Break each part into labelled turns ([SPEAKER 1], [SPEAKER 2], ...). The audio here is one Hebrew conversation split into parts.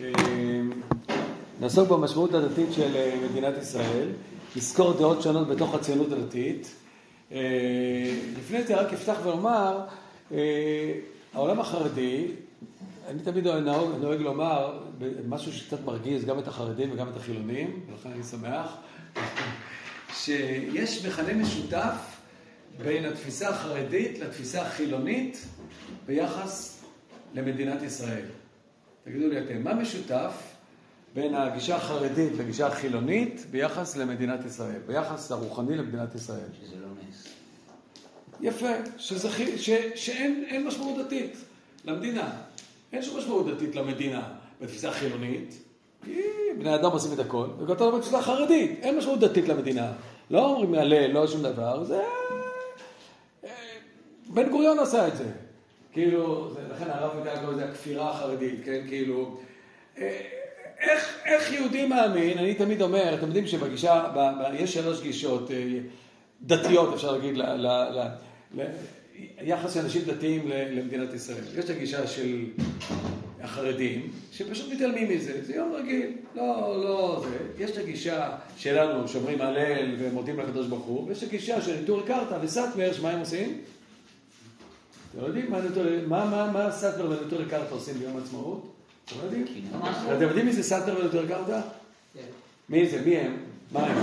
[SPEAKER 1] אה, נעסוק במשמעות הדתית של אה, מדינת ישראל, נזכור דעות שונות בתוך הציונות הדתית. אה, לפני זה רק אפתח ואומר, העולם החרדי, אני תמיד נוהג, נוהג לומר משהו שקצת מרגיז גם את החרדים וגם את החילונים, ולכן אני שמח, שיש מכנה משותף בין התפיסה החרדית לתפיסה החילונית ביחס למדינת ישראל. תגידו לי אתם, מה משותף בין הגישה החרדית לגישה החילונית ביחס למדינת ישראל, ביחס הרוחני למדינת ישראל?
[SPEAKER 2] שזה לא נס.
[SPEAKER 1] יפה, שזה, ש, שאין משמעות דתית למדינה. אין שום משמעות דתית למדינה בתפיסה החילונית, כי בני אדם עושים את הכל, וכתוב בתפיסה החרדית, אין משמעות דתית למדינה. לא אומרים מהלל, לא שום דבר, זה... אה, בן גוריון עשה את זה. כאילו, לכן הרב יודע קורא לזה הכפירה החרדית, כן, כאילו, אה, איך, איך יהודי מאמין, אני תמיד אומר, אתם יודעים שבגישה, ב, ב, יש שלוש גישות אה, דתיות, אפשר להגיד, ל, ל, ל, ל, יחס של אנשים דתיים למדינת ישראל. יש את הגישה של החרדים, שפשוט מתעלמים מזה, זה יום רגיל, לא, לא זה. יש את הגישה שלנו, שאומרים הלל ומודים לקדוש ברוך הוא, ויש את הגישה של טורי קרתא וסאטמר, שמה הם עושים? אתם יודעים מה, מה, מה סאטמר ונטורי קרתא עושים ביום העצמאות? אתם יודעים? אתם יודעים מי זה סאטמר ונטורי קרתא? כן. מי זה? מי הם? מה הם?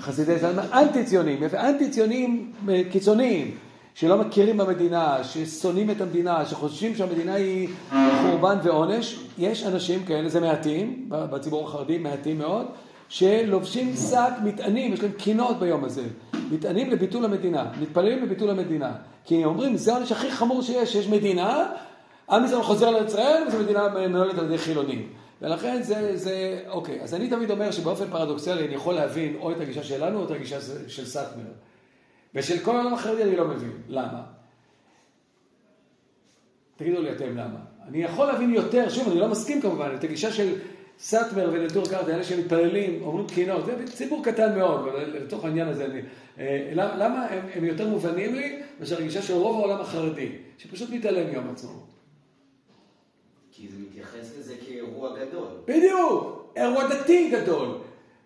[SPEAKER 1] חסידי זלמן, אנטי ציונים, אנטי ציונים אה, קיצוניים, שלא מכירים במדינה, ששונאים את המדינה, שחושבים שהמדינה היא חורבן ועונש, יש אנשים כאלה, זה מעטים, בציבור החרדי מעטים מאוד, שלובשים שק מטענים, יש להם קינות ביום הזה, מטענים לביטול המדינה, מתפללים לביטול המדינה, כי אומרים, זה העונש הכי חמור שיש, שיש מדינה, עם ישראל חוזר לישראל, וזו מדינה מנוהלת על ידי חילונים. ולכן זה, זה, אוקיי, אז אני תמיד אומר שבאופן פרדוקסלי אני יכול להבין או את הגישה שלנו או את הגישה של סאטמר. ושל כל העולם החרדי אני לא מבין. למה? תגידו לי אתם למה. אני יכול להבין יותר, שוב, אני לא מסכים כמובן, את הגישה של סאטמר ונטור קארטה, אלה שמתפללים, אומרים קינות, זה ציבור קטן מאוד, אבל לתוך העניין הזה, אני, אה, למה הם, הם יותר מובנים לי מאשר הגישה של רוב העולם החרדי, שפשוט מתעלם מיום עצמאות.
[SPEAKER 2] כי זה מתייחס לזה כאירוע גדול.
[SPEAKER 1] בדיוק, אירוע דתי גדול.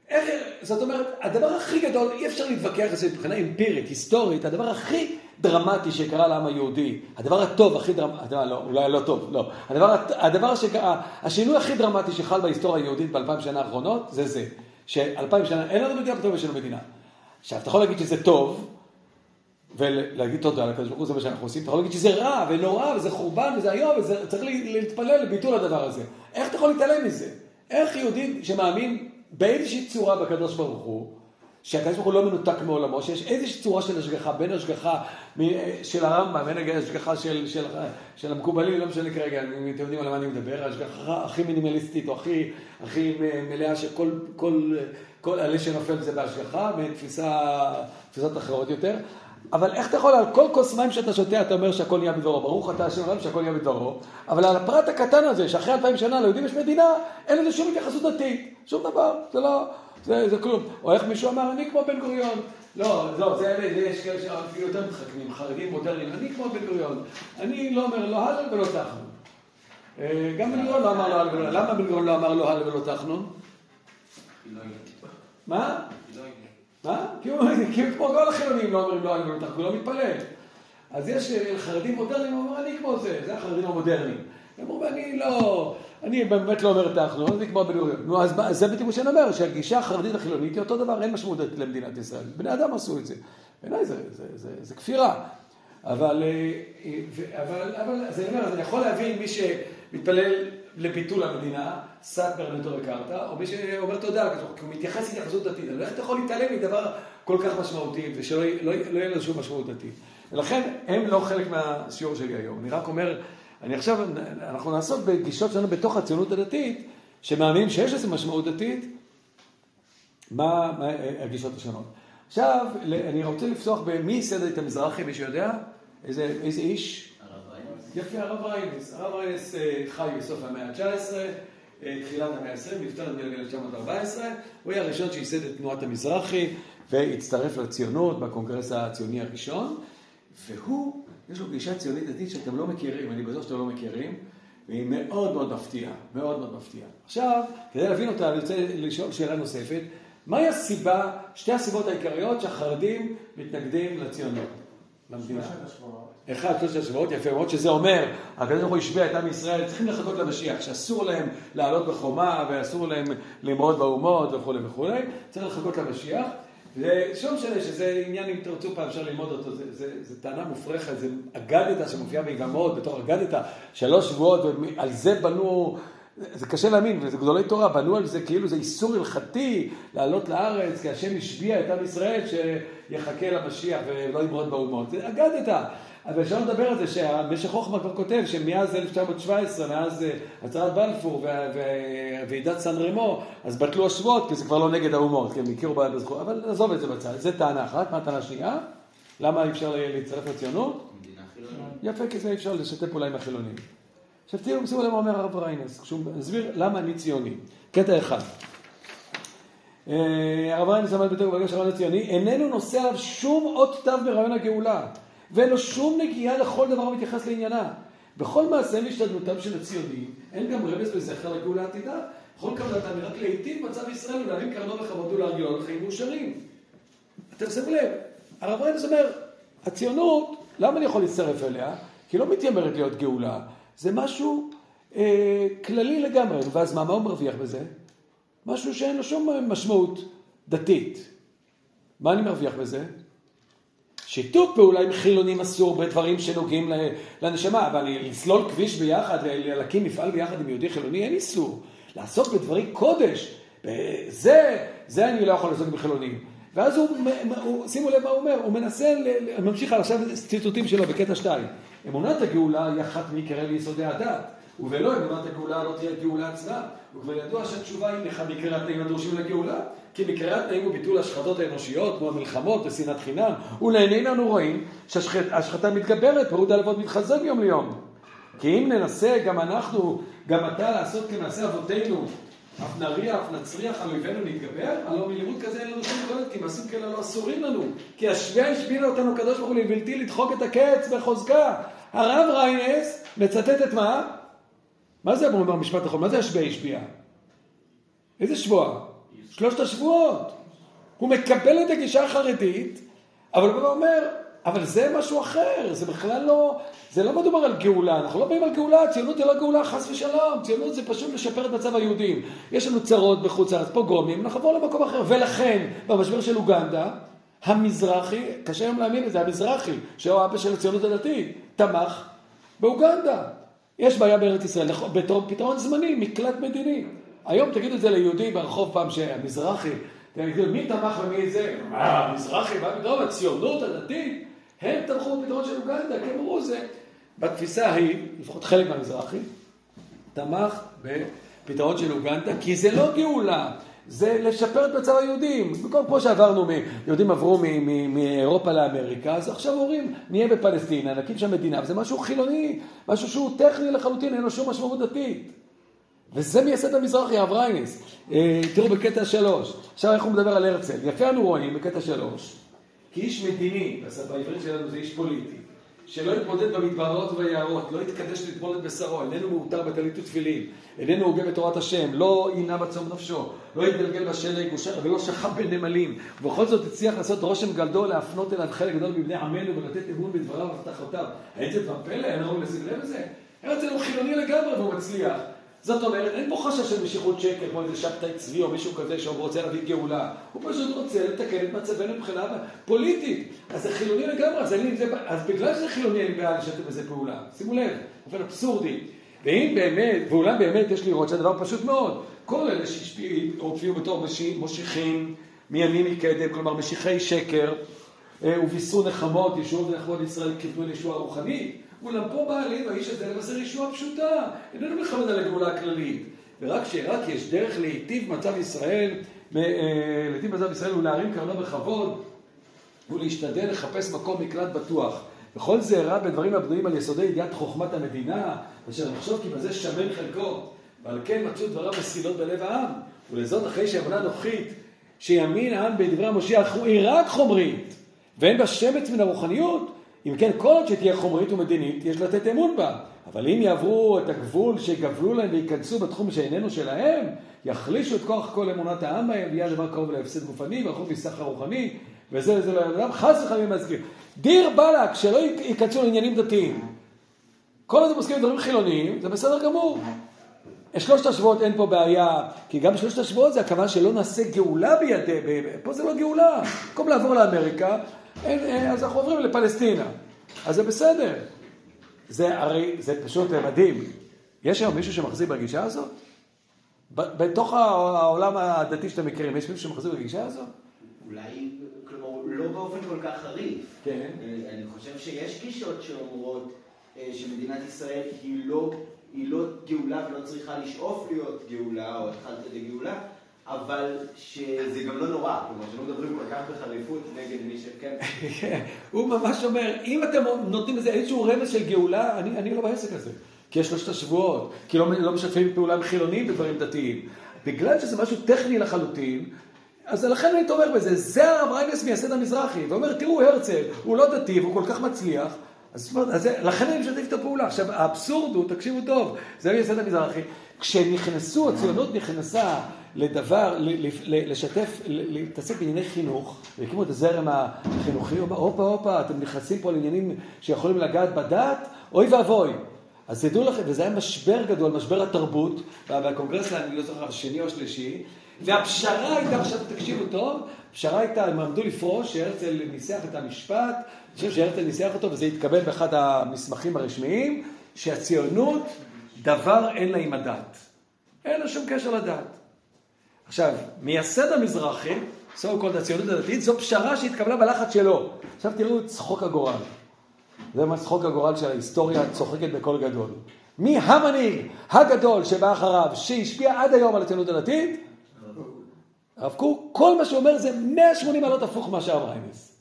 [SPEAKER 1] איך, זאת אומרת, הדבר הכי גדול, אי אפשר להתווכח על זה מבחינה אמפירית, היסטורית, הדבר הכי דרמטי שקרה לעם היהודי, הדבר הטוב הכי דרמטי, לא, אולי לא טוב, לא, הדבר, הדבר שקרה, השינוי הכי דרמטי שחל בהיסטוריה היהודית באלפיים שנה האחרונות, זה זה, שאלפיים שנה, אין לנו מדינה פתאום יש לנו מדינה. עכשיו, אתה יכול להגיד שזה טוב, ולהגיד תודה לקדוש ברוך הוא, זה מה שאנחנו עושים, אתה יכול להגיד שזה רע ונורא וזה חורבן וזה היום וצריך להתפלל לביטול הדבר הזה. איך אתה יכול להתעלם מזה? איך יהודי שמאמין באיזושהי צורה בקדוש ברוך הוא, שהקדוש ברוך הוא לא מנותק מעולמו, שיש איזושהי צורה של השגחה, בין השגחה של הרמב"ם, בין השגחה של, של, של המקובלים, לא משנה כרגע, אם אתם יודעים על מה אני מדבר, השגחה הכי מינימליסטית או הכי, הכי מלאה שכל כל, כל עלה שנופל זה בהשגחה, מתפיסות אחרות יותר. אבל איך אתה יכול על כל כוס מים שאתה שותה, אתה אומר שהכל נהיה בדברו. ברוך אתה השם עולם שהכל נהיה בדברו. אבל על הפרט הקטן הזה, שאחרי אלפיים שנה ליהודים יש מדינה, אין לזה שום התייחסות דתית. שום דבר. זה לא, זה, זה כלום. או איך מישהו אמר, אני כמו בן גוריון. לא, לא, זה אלה, יש כאלה שאפילו יותר מתחכמים, חרדים מודרניים, אני כמו בן גוריון. אני לא אומר לא הלל ולא תחנון. אה, גם בן גוריון לא אמר לא הלל ולא, למה בן גוריון לא אמר לא הלל ולא תחנון? מה? מה? כי הוא כמו כל החילונים לא אומרים לא אני ולא תחגו, לא מתפלל. אז יש אה, חרדים מודרניים, הוא אומר אני כמו זה, זה החרדים המודרניים. הם אומרים אני לא, אני באמת לא אומר תחנו, אני כמו בן גוריון. נו, אז זה בדיוק מה שאני אומר, שהגישה החרדית החילונית היא אותו דבר, אין משמעות למדינת ישראל. בני אדם עשו את זה. בעיניי זה, זה, זה, זה כפירה. אבל, אה, אבל, אבל, אז אני אז אני יכול להבין מי שמתפלל לביטול המדינה, סאטמר נטו וקרתא, או מי שאומר תודה, כי הוא מתייחס להתייחסות דתית. אבל איך אתה יכול להתעלם מדבר כל כך משמעותי, ושלא לא, לא יהיה לו שום משמעות דתית. ולכן הם לא חלק מהשיעור שלי היום. אני רק אומר, אני עכשיו, אנחנו נעסוק בגישות שלנו בתוך הציונות הדתית, שמאמינים שיש לזה משמעות דתית, מה, מה הגישות השונות. עכשיו, אני רוצה לפתוח במי ייסד את המזרחי, מי שיודע? איזה, איזה איש? יפה, הרב ריינס. הרב ריינס אה, חי בסוף המאה ה-19, אה, תחילת המאה ה-20, נפטר ב-1914. הוא היה הראשון שייסד את תנועת המזרחי והצטרף לציונות בקונגרס הציוני הראשון. והוא, יש לו גישה ציונית דתית שאתם לא מכירים, אני בטוח שאתם לא מכירים. והיא מאוד מאוד מפתיעה, מאוד מאוד מפתיעה. עכשיו, כדי להבין אותה, אני רוצה לשאול שאלה נוספת. מהי הסיבה, שתי הסיבות העיקריות שהחרדים מתנגדים לציונות, למדינה? אחד, שלושת השבועות, יפה מאוד, שזה אומר, הקדוש ברוך הוא השביע את עם ישראל, צריכים לחכות למשיח, שאסור להם לעלות בחומה ואסור להם למרוד באומות וכולי וכולי, צריך לחכות למשיח. ושום משנה שזה עניין, אם תרצו פעם אפשר ללמוד אותו, זה, זה, זה טענה מופרכת, זה אגדתא שמופיעה ביבמות, בתור אגדתא, שלוש שבועות, ועל זה בנו זה קשה להאמין, וזה גדולי תורה, בנו על זה כאילו זה איסור הלכתי לעלות לארץ, כי השם השביע את עם ישראל שיחכה למשיח ולא ימרוד באומות. זה אגדת. אבל אפשר לדבר על זה שהמשך חוכמה כבר כותב שמאז 1917, מאז אה, הצהרת בלפור וועידת סן רמו, אז בטלו השבועות, כי זה כבר לא נגד האומות, כי הם הכירו בזכות, אבל נעזוב את זה בצד. זה טענה אחת, מה הטענה השנייה? למה אי אפשר להצטרף לציונות? יפה, כי זה אי אפשר לשתף פעולה עם החילונים. עכשיו תראו, שימו לב מה אומר הרב ריינס, כשהוא מסביר למה אני ציוני. קטע אחד. אה, הרב ריינס אמר בתור ברגע שהרעיון הציוני, איננו נושא עליו שום אות תו ברעיון הגאולה, ואין לו שום נגיעה לכל דבר המתייחס לעניינה. בכל מעשה והשתדלותם של הציונים, אין גם רמז וזכר לגאולה עתידה. בכל קבלתם רק להיטיב מצב ישראל ולהבין קרנו וכבוד ולהרגילו לחיים מאושרים. אתם שמים לב, הרב ריינס אומר, הציונות, למה אני יכול להצטרף אליה? כי היא לא מתיימרת להיות גאולה. זה משהו אה, כללי לגמרי. ואז מה, מה הוא מרוויח בזה? משהו שאין לו שום משמעות דתית. מה אני מרוויח בזה? שיתוף פעולה עם חילונים אסור בדברים שנוגעים לנשמה, אבל לסלול כביש ביחד, להקים מפעל ביחד עם יהודי חילוני, אין איסור. לעסוק בדברי קודש, זה, זה אני לא יכול לעסוק בחילונים. ואז הוא, שימו לב מה הוא אומר, הוא מנסה, ממשיך עכשיו ציטוטים שלו בקטע 2. אמונת הגאולה היא אחת מעיקרי ליסודי הדת, ובלא אמונת הגאולה לא תהיה גאולה עצמה. וכבר ידוע שהתשובה היא לך מקרי התנאים הדרושים לגאולה, כי מקרי התנאים הוא ביטול השחתות האנושיות, כמו המלחמות ושנאת חינם, ולעינינו אנו רואים שהשחתה מתגברת, פירוד הלבבות מתחזק מיום ליום. כי אם ננסה גם אנחנו, גם אתה, לעשות כמעשה אבותינו, אף נריע, אף נצריח על אויבינו להתגבר, הלא מלימוד כזה אין לנו שום יכולת, כי מעשים כאלה לא אסורים לנו. כי השביעה השבילה אותנו הקדוש ברוך הוא לבלתי לדחוק את הקץ בחוזקה. הרב ריינס מצטט את מה? מה זה אמרו במשפט האחרון? מה זה השביעה השביעה? איזה שבועה? שלושת השבועות. הוא מקבל את הגישה החרדית, אבל הוא אומר, אבל זה משהו אחר, זה בכלל לא, זה לא מדובר על גאולה, אנחנו לא באים על גאולה, ציונות זה לא גאולה חס ושלום, ציונות זה פשוט לשפר את מצב היהודים. יש לנו צרות בחוץ לארץ, פוגרומים, אנחנו נעבור למקום אחר, ולכן במשבר של אוגנדה, המזרחי, קשה היום להאמין לזה, המזרחי, שהוא אבא של הציונות הדתית, תמך באוגנדה. יש בעיה בארץ ישראל, נכון, בתור פתרון זמני, מקלט מדיני. היום תגידו את זה ליהודי ברחוב פעם שהמזרחי, תגידו מי תמך ומי זה? מה, המזרחי, מה פתאום, הציונות הדתית? הם תמכו בפתרון של אוגנדה, כי הם אמרו זה. בתפיסה ההיא, לפחות חלק מהמזרחי, תמך בפתרון של אוגנדה, כי זה לא גאולה, זה לשפר את מצב היהודים. במקום כמו שעברנו, יהודים עברו מאירופה לאמריקה, אז עכשיו אומרים, נהיה בפלסטינה, נקים שם מדינה, וזה משהו חילוני, משהו שהוא טכני לחלוטין, אין לו שום משמעות דתית. וזה מייסד המזרחי, הרב. אה, תראו בקטע שלוש, עכשיו איך הוא מדבר על הרצל. יפה אנו רואים בקטע שלוש, כאיש מדיני, בעברית שלנו זה איש פוליטי, שלא יתמודד במדברות וביערות, לא יתקדש לטבול את בשרו, איננו מעוטר בטלית ותפילין, איננו הוגה בתורת השם, לא עינה בצום נפשו, לא יתגלגל בשלג ולא שכב בנמלים, ובכל זאת הצליח לעשות רושם גדול להפנות אליו חלק גדול מבני עמנו ולתת אמון בדבריו והבטחותיו. האם זה דבר פלא? אין ראוי לשים לב לזה? הרצל הוא חילוני לגמרי והוא מצליח. זאת אומרת, אין פה חשש של משיכות שקר, כמו איזה שבתאי צבי או מישהו כזה שהוא רוצה להביא גאולה. הוא פשוט רוצה לתקן את מצבנו מבחינה פוליטית. אז זה חילוני לגמרי, אז, אני, זה, אז בגלל שזה חילוני אני בעד לשתף בזה פעולה. שימו לב, באופן אבסורדי. ואם באמת, ואולי באמת יש לראות שהדבר פשוט מאוד. כל אלה שהופיעו בתור משיחים מימין מקדם, כלומר משיחי שקר, אה, ובישרו נחמות, ישועו ונחמות ישראל כיוונו לישועה רוחנית. אולם פה בא עלינו האיש הזה לבשר ישועה פשוטה, איננו מכוון על הגאולה הכללית. ורק שרק יש דרך להיטיב מצב ישראל, אה, להיטיב מצב ישראל ולהרים קרנו בכבוד, ולהשתדל לחפש מקום מקלט בטוח. וכל זה רע בדברים הבנויים על יסודי ידיעת חוכמת המדינה, אשר נחשוב כי בזה שמן חלקו. ועל כן מצאו דבריו מסילות בלב העם. ולזאת אחרי שאמונה נוחית, שימין העם בדברי המשיח היא רק חומרית, ואין בה שמץ מן הרוחניות, אם כן, כל עוד שתהיה חומרית ומדינית, יש לתת אמון בה. אבל אם יעברו את הגבול שיגבלו להם וייכנסו בתחום שאיננו שלהם, יחלישו את כוח כל אמונת העם בהם, ויהיה הדבר קרוב להפסד גופני, וילכו מסחר רוחני, וזה וזה לא ידעם, חס וחלילה מזכיר. דיר באלק, שלא ייכנסו לעניינים דתיים. כל עוד הם עוסקים בדברים חילוניים, זה בסדר גמור. שלושת השבועות אין פה בעיה, כי גם שלושת השבועות זה הכוונה שלא נעשה גאולה בידי, פה זה לא גאולה. במקום לעבור לאמריקה, אין, אז אנחנו עוברים לפלסטינה. אז זה בסדר. זה הרי, זה פשוט מדהים. יש היום מישהו שמחזיק בגישה הזאת? בתוך העולם הדתי שאתם מכירים, יש מישהו שמחזיק בגישה הזאת?
[SPEAKER 2] אולי, כלומר, לא באופן כל כך חריף.
[SPEAKER 1] כן.
[SPEAKER 2] אני חושב שיש גישות שאומרות אה, שמדינת ישראל היא לא, היא לא גאולה ולא צריכה לשאוף להיות גאולה או התחלת לגאולה, אבל שזה גם לא נורא, כלומר שלא מדברים כל כך בחריפות נגד מי שכן.
[SPEAKER 1] הוא ממש אומר, אם אתם נותנים לזה איזשהו רמז של גאולה, אני, אני לא בעסק הזה. כי יש שלושת השבועות, כי לא, לא משתפים פעולה עם חילונים בדברים דתיים. בגלל שזה משהו טכני לחלוטין, אז לכן אני תומך בזה. זה הרב ריינס מייסד המזרחי, ואומר, תראו, הרצל, הוא לא דתי והוא כל כך מצליח, אז, אז לכן אני משתף את הפעולה. עכשיו, האבסורד הוא, תקשיבו טוב, זה מייסד המזרחי, כשנכנסו, הציונות נכנסה לדבר, לשתף, להתעסק בענייני חינוך, והקימו את הזרם החינוכי, הוא אומר, הופה, הופה, אתם נכנסים פה לעניינים שיכולים לגעת בדת, אוי ואבוי. אז תדעו לכם, וזה היה משבר גדול, משבר התרבות, בקונגרס, אני לא זוכר, השני או השלישי, והפשרה הייתה, עכשיו תקשיבו טוב, הפשרה הייתה, הם עמדו לפרוש, שהרצל ניסח את המשפט, אני חושב שהרצל ניסח אותו, וזה התקבל באחד המסמכים הרשמיים, שהציונות, דבר אין לה עם הדת. אין לה שום קשר לדת. עכשיו, מייסד המזרחי, so called הציונות הדתית, זו פשרה שהתקבלה בלחץ שלו. עכשיו תראו את צחוק הגורל. זה מה צחוק הגורל של ההיסטוריה צוחקת בקול גדול. מי המנהיג הגדול שבא אחריו, שהשפיע עד היום על הציונות הדתית? הרב קוק, כל מה שאומר זה 180 מעלות הפוך ממה שהרב ריינס.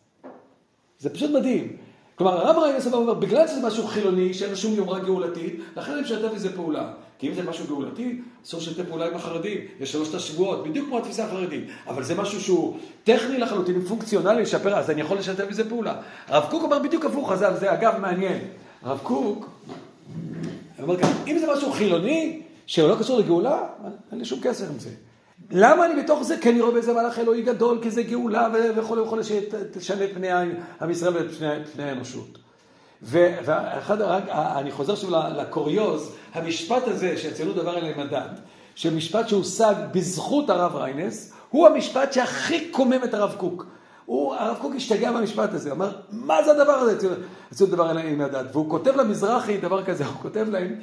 [SPEAKER 1] זה פשוט מדהים. כלומר, הרב ריינס אומר, בגלל שזה משהו חילוני, שאין לו שום יומרה גאולתית, לכן אני משתף בזה פעולה. כי אם זה משהו גאולתי, אסור לשתף פעולה עם החרדים. יש שלושת השבועות, בדיוק כמו התפיסה החרדית. אבל זה משהו שהוא טכני לחלוטין, פונקציונלי, לשפר, אז אני יכול לשתף בזה פעולה. הרב קוק אומר בדיוק הפוך, אז זה אגב מעניין. הרב קוק, אומר ככה, אם זה משהו חילוני, שהוא לא קשור לגאולה, אין לי שום קשר עם זה. למה אני בתוך זה? כי אני רואה בזה מהלך אלוהי גדול, כי זה גאולה וכולי וכולי, שתשנה את פני עם ישראל ואת פני האנושות. ואחד, אני חוזר עכשיו לקוריוז, המשפט הזה שהציונות דבר אליהם הדת, שמשפט שהושג בזכות הרב ריינס, הוא המשפט שהכי קומם את הרב קוק. הוא, הרב קוק השתגע מהמשפט הזה, אמר, מה זה הדבר הזה? הציונות דבר אליהם הדת. והוא כותב למזרחי דבר כזה, הוא כותב להם,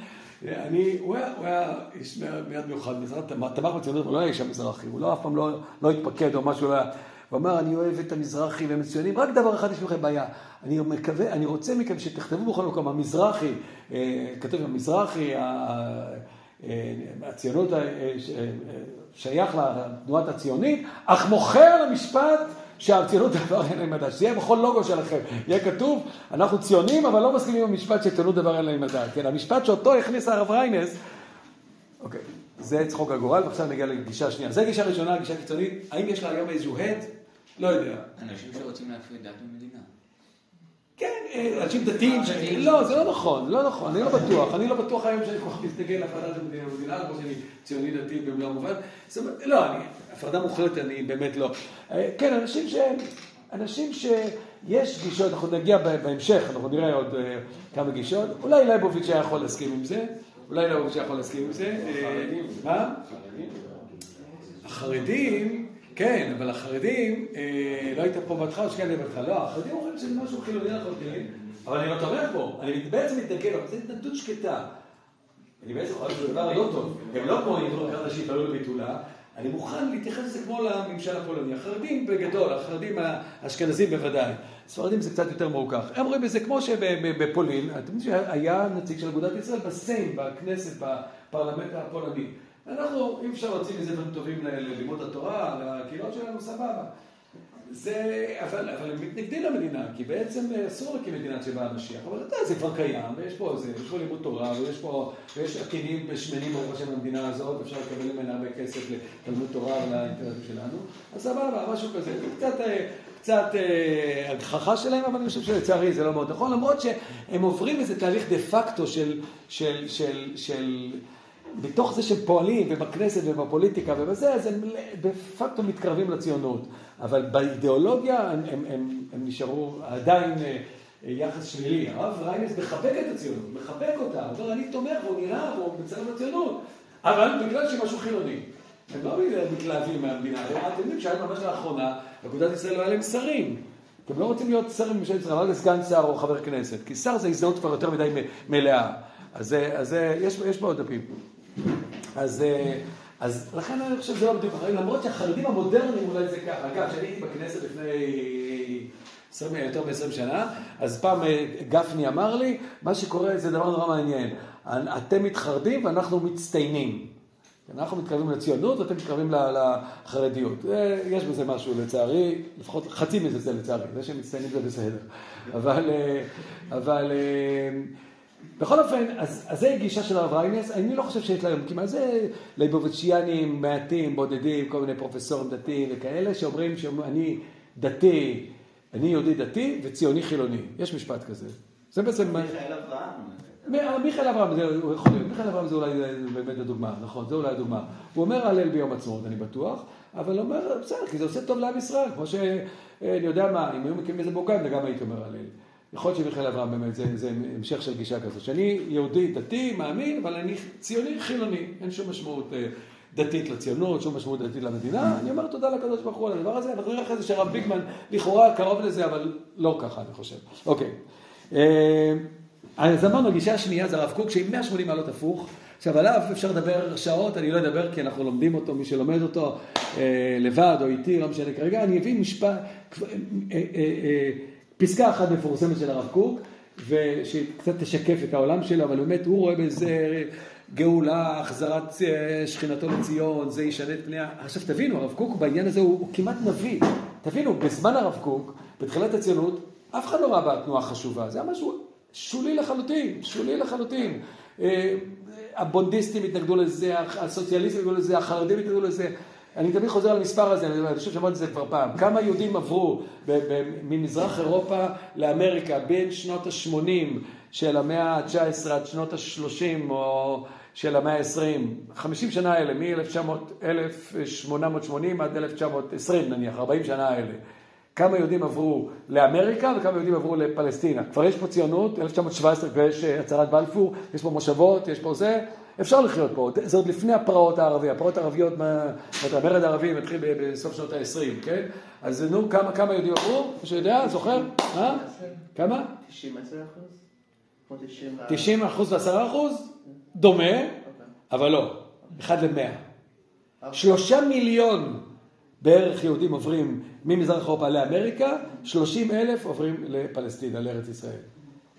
[SPEAKER 1] אני, הוא היה, הוא היה איש מיד מיוחד, תמך בציונות, הוא לא היה איש המזרחי, הוא לא אף פעם לא, לא התפקד או משהו, לא היה. הוא אמר, אני אוהב את המזרחי והם מצוינים, רק דבר אחד יש לכם בעיה. אני מקווה, אני רוצה מכם שתכתבו בכל מקום, המזרחי, אה, כתוב המזרחי, אה, הציונות אה, שייך לתנועת הציונית, אך מוכר למשפט שהציונות דבר אין להם מדע. שיהיה בכל לוגו שלכם, יהיה כתוב, אנחנו ציונים, אבל לא מסכימים עם המשפט שציונות דבר אין להם מדע. כן, המשפט שאותו הכניס הרב ריינס, אוקיי, זה צחוק הגורל, ועכשיו נגיע לגישה שנייה. זו גישה ראשונה, גישה קיצונית. האם יש לה היום איזשהו הד? לא יודע.
[SPEAKER 2] אנשים שרוצים להפריד דת ממדינה.
[SPEAKER 1] כן, אה, אנשים דתיים, לא, זה לא נכון, לא נכון, אני לא בטוח, אני לא בטוח היום שאני כל כך מסתכל על הפרדת המדינה במדינה, כמו שאני ציוני דתי במלוא המובן, לא, הפרדה מוחלטת אני באמת לא. אה, כן, אנשים שהם, אנשים שיש גישות, אנחנו נגיע בהמשך, אנחנו נראה עוד אה, כמה גישות, אולי לייבוביץ' היה יכול להסכים עם זה, אולי לייבוביץ' היה יכול להסכים עם זה, מה? החרדים, כן, אבל החרדים, אה, לא היית פה בהתחלה, שכן בהתחלה, לא, החרדים אומרים שזה משהו חילוני לחלוטין, אבל אני לא תומך בו, אני בעצם מתנגד, אבל זו התנגדות שקטה. אני בעצם חושב שזה דבר לא טוב, הם לא כמו עברו אחד שהתפללו לביטולה, אני מוכן להתייחס לזה כמו לממשל הפולני. החרדים בגדול, החרדים האשכנזים בוודאי. ספרדים זה קצת יותר מורכב. הם רואים בזה כמו שבפולין, אתם יודעים שהיה נציג של אגודת ישראל בסיים, בכנסת, בפרלמנט הפולני. אנחנו, אם אפשר להוציא מזה דברים טובים ללימוד התורה, לקהילות שלנו, סבבה. זה, אבל, אבל הם מתנגדים למדינה, כי בעצם אסור להקים מדינה שבה המשיח, אבל אתה יודע, זה כבר קיים, ויש פה זה, יש פה לימוד תורה, ויש פה, ויש עקינים ושמנים ברוך השם במדינה הזאת, אפשר לקבל ממנה הרבה כסף לתלמוד תורה ולאינטרנטים שלנו, אז סבבה, משהו כזה, קצת, קצת אה, הגחכה שלהם, אבל אני חושב שלצערי זה לא מאוד נכון, למרות שהם עוברים איזה תהליך דה פקטו של, של, של, של בתוך זה שהם פועלים, ובכנסת ובפוליטיקה ובזה, אז הם דה פקטו מתקרבים לציונות. אבל באידיאולוגיה הם, הם, הם, הם נשארו עדיין אה, יחס שלילי. הרב ריינס מחבק את הציונות, מחבק אותה, הוא אומר, אני תומך, הוא נראה, הוא מצטרף לציונות. אבל בגלל שהם משהו חילוני. הם לא מתלהבים מהמדינה. אתם יודעים שהיה ממש לאחרונה, אגודת ישראל לא היה להם שרים. אתם לא רוצים להיות שרים בממשלת ישראל, רק סגן שר או חבר כנסת. כי שר זה הזדמנות כבר יותר מדי מלאה. אז, אז יש, יש פה עוד דפים. אז, אז לכן אני חושב שזה לא בדיוק אחרים, למרות שהחרדים המודרניים אולי זה ככה. אגב, כשאני הייתי בכנסת לפני 20, יותר מ-20 שנה, אז פעם אה, גפני אמר לי, מה שקורה זה דבר נורא מעניין. אתם מתחרדים ואנחנו מצטיינים. אנחנו מתקרבים לציונות ואתם מתקרבים לחרדיות. יש בזה משהו לצערי, לפחות חצי מזה זה לצערי, זה שהם מצטיינים זה בסדר. אבל, אה, אבל אה, בכל אופן, אז, אז זה גישה של הרב ריינס, אני לא חושב שיש להם כמעט, זה ליבוביציאנים מעטים, בודדים, כל מיני פרופסורים דתיים וכאלה, שאומרים שאני דתי, אני יהודי דתי וציוני חילוני. יש משפט כזה. זה בעצם...
[SPEAKER 2] מיכאל
[SPEAKER 1] אברהם. מיכאל אברהם, זה יכול להיות, מיכאל אברהם זה אולי באמת הדוגמה, נכון, זה אולי הדוגמה. הוא אומר הלל ביום עצמאות, אני בטוח, אבל אומר, בסדר, כי זה עושה טוב לעם ישראל, כמו שאני יודע מה, אם היו מקימים איזה בוגד, גם הייתי אומר הלל. יכול להיות שמיכאל אברהם באמת זה, זה המשך של גישה כזאת, שאני יהודי דתי, מאמין, אבל אני ציוני חילוני, אין שום משמעות אה, דתית לציונות, שום משמעות דתית למדינה, אני אומר תודה לקדוש ברוך הוא על הדבר הזה, אנחנו נראה אחרי זה שהרב ביגמן לכאורה קרוב לזה, אבל לא ככה אני חושב. אוקיי, אה, אז אמרנו, הגישה השנייה זה הרב קוק, שעם 180 מעלות הפוך. עכשיו עליו אפשר לדבר שעות, אני לא אדבר כי אנחנו לומדים אותו, מי שלומד אותו אה, לבד או איתי, לא משנה כרגע, אני אביא משפט, אה, אה, אה, פסקה אחת מפורסמת של הרב קוק, ושקצת תשקף את העולם שלו, אבל באמת הוא רואה בזה גאולה, החזרת אה, שכינתו לציון, זה ישנה את פני ה... עכשיו תבינו, הרב קוק בעניין הזה הוא, הוא כמעט נביא. תבינו, בזמן הרב קוק, בתחילת הציונות, אף אחד לא ראה בה תנועה חשובה. זה היה משהו שולי לחלוטין, שולי לחלוטין. אה, הבונדיסטים התנגדו לזה, הסוציאליסטים התנגדו לזה, החרדים התנגדו לזה. אני תמיד חוזר על המספר הזה, אני חושב שאמרתי את זה כבר פעם. כמה יהודים עברו ממזרח אירופה לאמריקה בין שנות ה-80 של המאה ה-19 עד שנות ה-30 או של המאה ה-20, 50 שנה האלה, מ-1880 עד 1920 נניח, 40 שנה האלה. כמה יהודים עברו לאמריקה וכמה יהודים עברו לפלסטינה. כבר יש פה ציונות, 1917 כבר יש הצהרת בלפור, יש פה מושבות, יש פה זה, אפשר לחיות פה, זה עוד לפני הפרעות הערביות, הפרעות הערביות, המרד הערבי מתחיל בסוף שנות ה-20, כן? אז נו, כמה, כמה יהודים עברו? מי שיודע, זוכר? אה? כמה?
[SPEAKER 2] 90 אחוז?
[SPEAKER 1] 90 אחוז ו-10 אחוז? דומה, אבל לא, אחד למאה. שלושה מיליון בערך יהודים עוברים ממזרח אירופה לאמריקה, 30 אלף עוברים לפלסטינה, לארץ ישראל.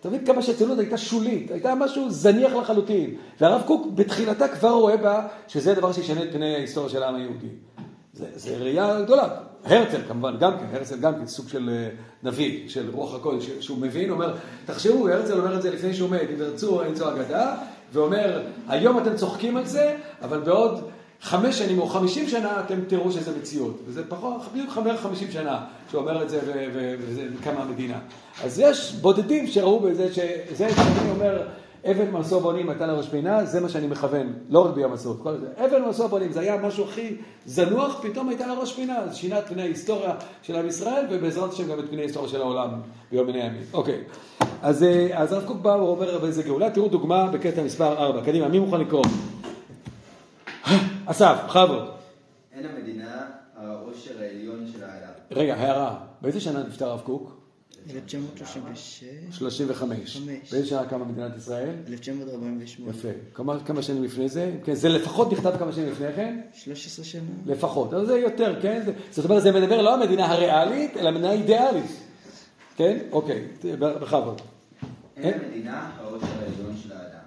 [SPEAKER 1] מבין כמה שהציונות הייתה שולית, הייתה משהו זניח לחלוטין. והרב קוק בתחילתה כבר רואה בה שזה דבר שישנה את פני ההיסטוריה של העם היהודי. זה, זה ראייה גדולה. הרצל כמובן, גם כן, הרצל גם כן סוג של אה, נביא, של רוח הקודש, שהוא מבין, אומר, תחשבו, הרצל אומר את זה לפני שהוא מת, אם תרצו, אין זו אגדה, ואומר, היום אתם צוחקים על זה, אבל בעוד חמש שנים או חמישים שנה אתם תראו שזה מציאות. וזה פחות, בדיוק חמישים שנה שהוא אומר את זה וזה קמה המדינה. אז יש בודדים שראו בזה, שזה שאני אומר, אבן מסור בונים הייתה לראש פינה, זה מה שאני מכוון, לא רק ביום הסוף, כל זה. אבן מסור בונים, זה היה משהו הכי זנוח, פתאום הייתה לראש פינה, זה שינה את פני ההיסטוריה של עם ישראל, ובעזרת השם גם את פני ההיסטוריה של העולם ביום מן הימים. אוקיי, אז, אה, הרב קוק בא ואומר באיזה גאולה, תראו דוגמה בקטע מספר 4, קדימה, מי מוכן לקרוא? אסף, בכבוד.
[SPEAKER 2] אין המדינה העושר העליון של האדם.
[SPEAKER 1] רגע, הערה. באיזה שנה נפטר הרב קוק?
[SPEAKER 3] 1936.
[SPEAKER 1] 35. באיזה שנה קמה מדינת ישראל?
[SPEAKER 3] 1948.
[SPEAKER 1] יפה. כמה, כמה שנים לפני זה? כן, זה לפחות נכתב כמה שנים לפני כן?
[SPEAKER 3] 13 שנה.
[SPEAKER 1] לפחות. אז זה יותר, כן? זאת אומרת, זה מדבר לא המדינה הריאלית, אלא המדינה האידיאלית. כן? אוקיי, בכבוד.
[SPEAKER 2] אין המדינה העושר העליון של האדם.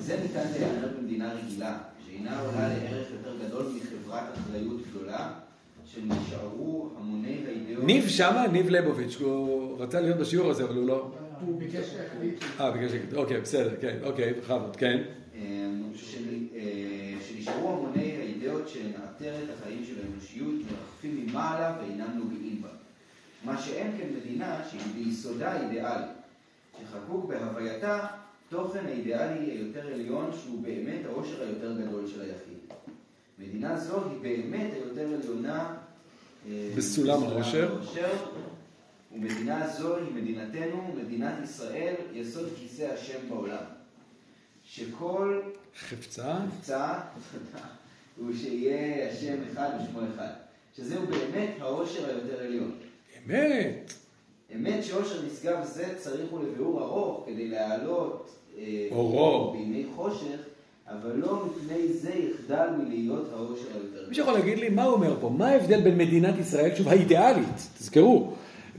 [SPEAKER 2] זה ניתן להיאמר במדינה רגילה, שאינה עולה לערך יותר גדול מחברת אחריות גדולה, שנשארו המוני האידאות...
[SPEAKER 1] ניב שמה? ניב ליבוביץ', הוא רצה להיות בשיעור הזה, אבל הוא לא...
[SPEAKER 4] הוא ביקש להקליט.
[SPEAKER 1] אה, בגלל ש... אוקיי, בסדר, כן, אוקיי, בכבוד, כן.
[SPEAKER 2] אמ, אה, שנשארו המוני האידאות שהן עטרת החיים של האנושיות, מרחפים ממעלה ואינם נוגעים בה. מה שאין כן מדינה שהיא ביסודה אידיאלית, שחקוק בהווייתה תוכן האידיאלי היותר עליון שהוא באמת העושר היותר גדול של היחיד. מדינה זו היא באמת היותר עליונה אה,
[SPEAKER 1] בסולם העושר.
[SPEAKER 2] ומדינה זו היא מדינתנו, מדינת ישראל, יסוד כיסא השם בעולם. שכל
[SPEAKER 1] חפצה?
[SPEAKER 2] מבצע הוא שיהיה השם אחד ושמו אחד. שזהו באמת העושר היותר עליון.
[SPEAKER 1] אמת.
[SPEAKER 2] אמת שעושר נשגב זה צריך הוא לביאור ארוך כדי להעלות
[SPEAKER 1] אורו.
[SPEAKER 2] בימי חושך, אבל לא מפני זה יחדל מלהיות העושר היותר
[SPEAKER 1] מישהו יכול להגיד לי מה הוא אומר פה? מה ההבדל בין מדינת ישראל, שוב, האידיאלית, תזכרו.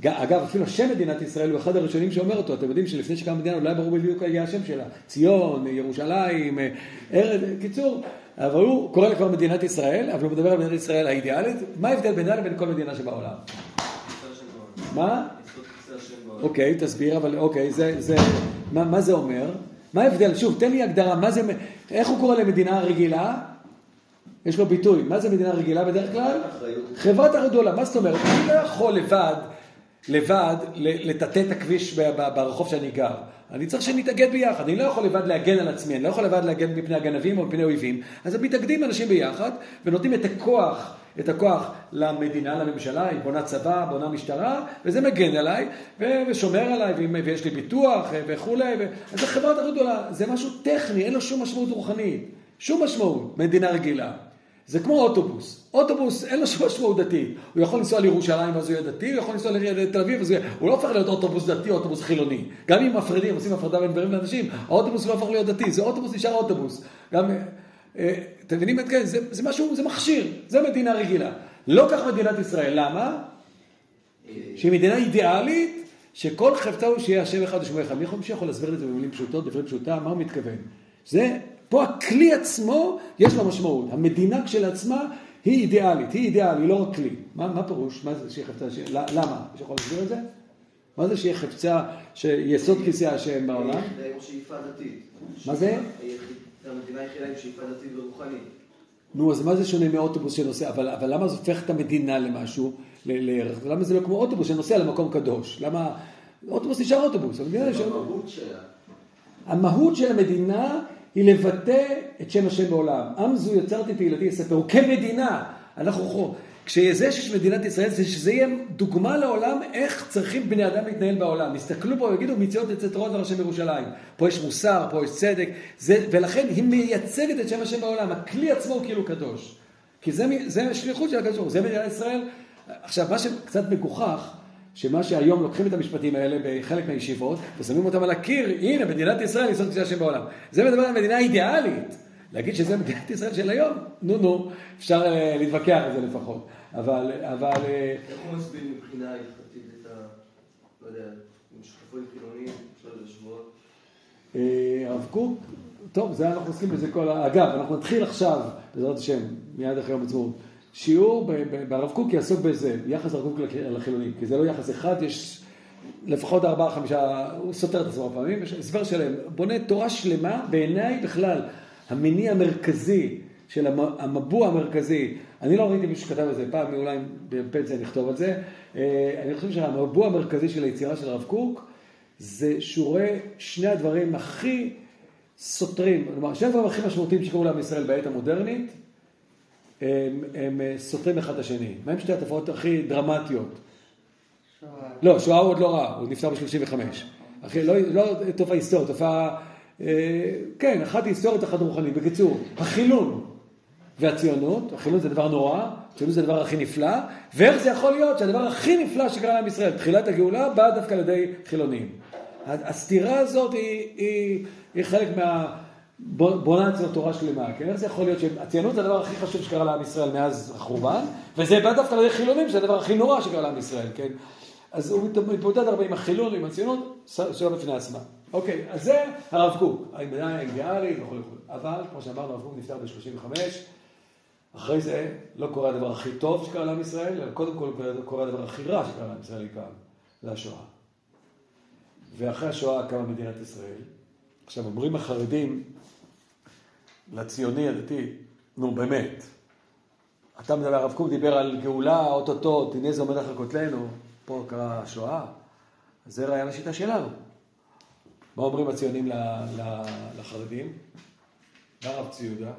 [SPEAKER 1] אגב, אפילו השם מדינת ישראל הוא אחד הראשונים שאומר אותו. אתם יודעים שלפני שקמה מדינה, אולי ברור בדיוק יהיה השם שלה. ציון, ירושלים, אה, ארץ, קיצור. אבל הוא קורא לה כבר מדינת ישראל, אבל הוא מדבר על מדינת ישראל האידיאלית. מה ההבדל בינה לבין כל מדינה שבעולם? מה? אוקיי, תסביר, אבל אוקיי, זה, זה, מה, מה זה אומר? מה ההבדל? שוב, תן לי הגדרה, מה זה, איך הוא קורא למדינה רגילה? יש לו ביטוי, מה זה מדינה רגילה בדרך כלל? חברת אחריות גדולה, מה זאת אומרת? אני לא יכול לבד, לבד, לטאטא את הכביש ברחוב שאני גר. אני צריך שנתאגד ביחד, אני לא יכול לבד להגן על עצמי, אני לא יכול לבד להגן מפני הגנבים או מפני אויבים, אז מתאגדים אנשים ביחד ונותנים את הכוח, את הכוח למדינה, לממשלה, היא בונה צבא, בונה משטרה, וזה מגן עליי, ושומר עליי, ויש לי ביטוח אה, וכולי, ו... אז זה חברת אחריות גדולה, זה משהו טכני, אין לו שום משמעות רוחנית, שום משמעות, מדינה רגילה. זה כמו אוטובוס. אוטובוס אין לו שום משמעות דתית. הוא יכול לנסוע לירושלים ואז הוא יהיה דתי, הוא יכול לנסוע לתל אביב ואז הוא. הוא לא הופך להיות אוטובוס דתי או אוטובוס חילוני. גם אם מפרידים, עושים הפרדה בין גברים לאנשים, האוטובוס לא הופך להיות דתי, זה אוטובוס נשאר אוטובוס. גם, אתם מבינים את זה? זה? זה משהו, זה מכשיר, זה מדינה רגילה. לא כך מדינת ישראל, למה? שהיא מדינה אידיאלית, שכל חפצה הוא שיהיה השם אחד ושמו אחד. מי יכול- להסביר את זה במילים פשוטות, דברי פשוטה, מה הוא מתכוון? זה, פה הכלי עצמו, יש לו משמעות. המדינה כשלעצמה היא אידיאלית, היא אידיאל, היא לא רק כלי. מה, מה פירוש? מה זה שיהיה חפצה? ש... ל- למה? מישהו יכול להסביר את זה? מה זה שיהיה חפצה, שיסוד כיסא השם בעולם?
[SPEAKER 5] עם שאיפה דתית.
[SPEAKER 1] מה זה?
[SPEAKER 5] המדינה היחידה עם שאיפה דתית ורוחנית.
[SPEAKER 1] נו, אז מה זה שונה מאוטובוס שנוסע? אבל, אבל למה זה הופך את המדינה למשהו, ל- לערך? למה זה לא כמו אוטובוס שנוסע למקום קדוש? למה... אוטובוס נשאר אוטובוס, המדינה נשאר...
[SPEAKER 2] במהות שלה.
[SPEAKER 1] המהות של המדינה היא לבטא את שם השם בעולם. עם זו יצרתי תהילתי יספרו כמדינה. אנחנו חו... כשזה שיש מדינת ישראל, זה שזה יהיה דוגמה לעולם איך צריכים בני אדם להתנהל בעולם. יסתכלו פה ויגידו מציאות יצא תורת דבר השם בירושלים. פה יש מוסר, פה יש צדק, זה, ולכן היא מייצגת את שם השם בעולם. הכלי עצמו הוא כאילו קדוש. כי זה, זה השליחות של הקדוש ברוך הוא, זה מדינת ישראל. עכשיו, מה שקצת מגוחך, שמה שהיום לוקחים את המשפטים האלה בחלק מהישיבות ושמים אותם על הקיר, הנה מדינת ישראל היא זאת השם בעולם. זה מדבר על מדינה אידיאלית. להגיד שזה מדינת ישראל של היום, נו נו, אפשר אה, להתווכח על זה לפחות. אבל, אבל, אה,
[SPEAKER 5] איך הוא מסביר מבחינה הלכתית את ה... לא יודע, עם שותפות חילונית, אפשר להשוות.
[SPEAKER 1] אה, הרב קוק, טוב, זה אנחנו עוסקים בזה כל ה... אגב, אנחנו נתחיל עכשיו, בעזרת השם, מיד אחרי יום עצמאות, שיעור ברב קוק יעסוק בזה, יחס הרב קוק לח- לחילונים, כי זה לא יחס אחד, יש לפחות ארבעה, חמישה, הוא סותר את עצמו פעמים, יש הסבר שלם, בונה תורה שלמה, בעיניי בכלל, המניע המרכזי של המ- המבוע המרכזי, אני לא ראיתי מישהו שכתב על זה, פעם אולי בפנסיה נכתוב על זה, אה, אני חושב שהמבוע המרכזי של היצירה של הרב קוק, זה שהוא רואה שני הדברים הכי סותרים, כלומר, שני הדברים הכי משמעותיים שקרו לעם ישראל בעת המודרנית, הם, הם אה, סותרים אחד את השני. מה הם שתי התופעות הכי דרמטיות? לא, שואה הוא עוד לא ראה, הוא נפטר ב-35. אחי, לא, לא תופעה היסטורית, תופעה, כן, אחת היסטורית, אחת רוחנית. בקיצור, החילון והציונות, החילון זה דבר נורא, הציונות זה הדבר הכי נפלא, ואיך זה יכול להיות שהדבר הכי נפלא שקרה לעם ישראל, תחילת הגאולה, באה דווקא על ידי חילונים. הסתירה הזאת היא, היא, היא חלק מה... בונה אצלו תורה שלמה, כן? איך זה יכול להיות שהציונות זה הדבר הכי חשוב שקרה לעם ישראל מאז החורבן, וזה בא דווקא על ידי חילונים, שזה הדבר הכי נורא שקרה לעם ישראל, כן? אז הוא מת- מתמודד הרבה עם החילון ועם הציונות, ש- שלא בפני עצמה. אוקיי, אז זה הרב קוק, המדינה האידיאלית וכו' וכו'. אבל, כמו שאמרנו, הרב קוק נפטר ב-35, אחרי זה לא קורה הדבר הכי טוב שקרה לעם ישראל, אלא קודם כל קורה הדבר הכי רע שקרה לעם ישראל פעם, זה השואה. ואחרי השואה קמה מדינת ישראל. עכשיו אומרים החרדים לציוני הדתי, נו באמת, אתה מדבר, הרב קוק דיבר על גאולה, אוטוטו, זה עומד אחר כותלנו, פה קרה השואה, זה רעיון השיטה שלנו. מה אומרים הציונים לחרדים? בא הרב ציודה,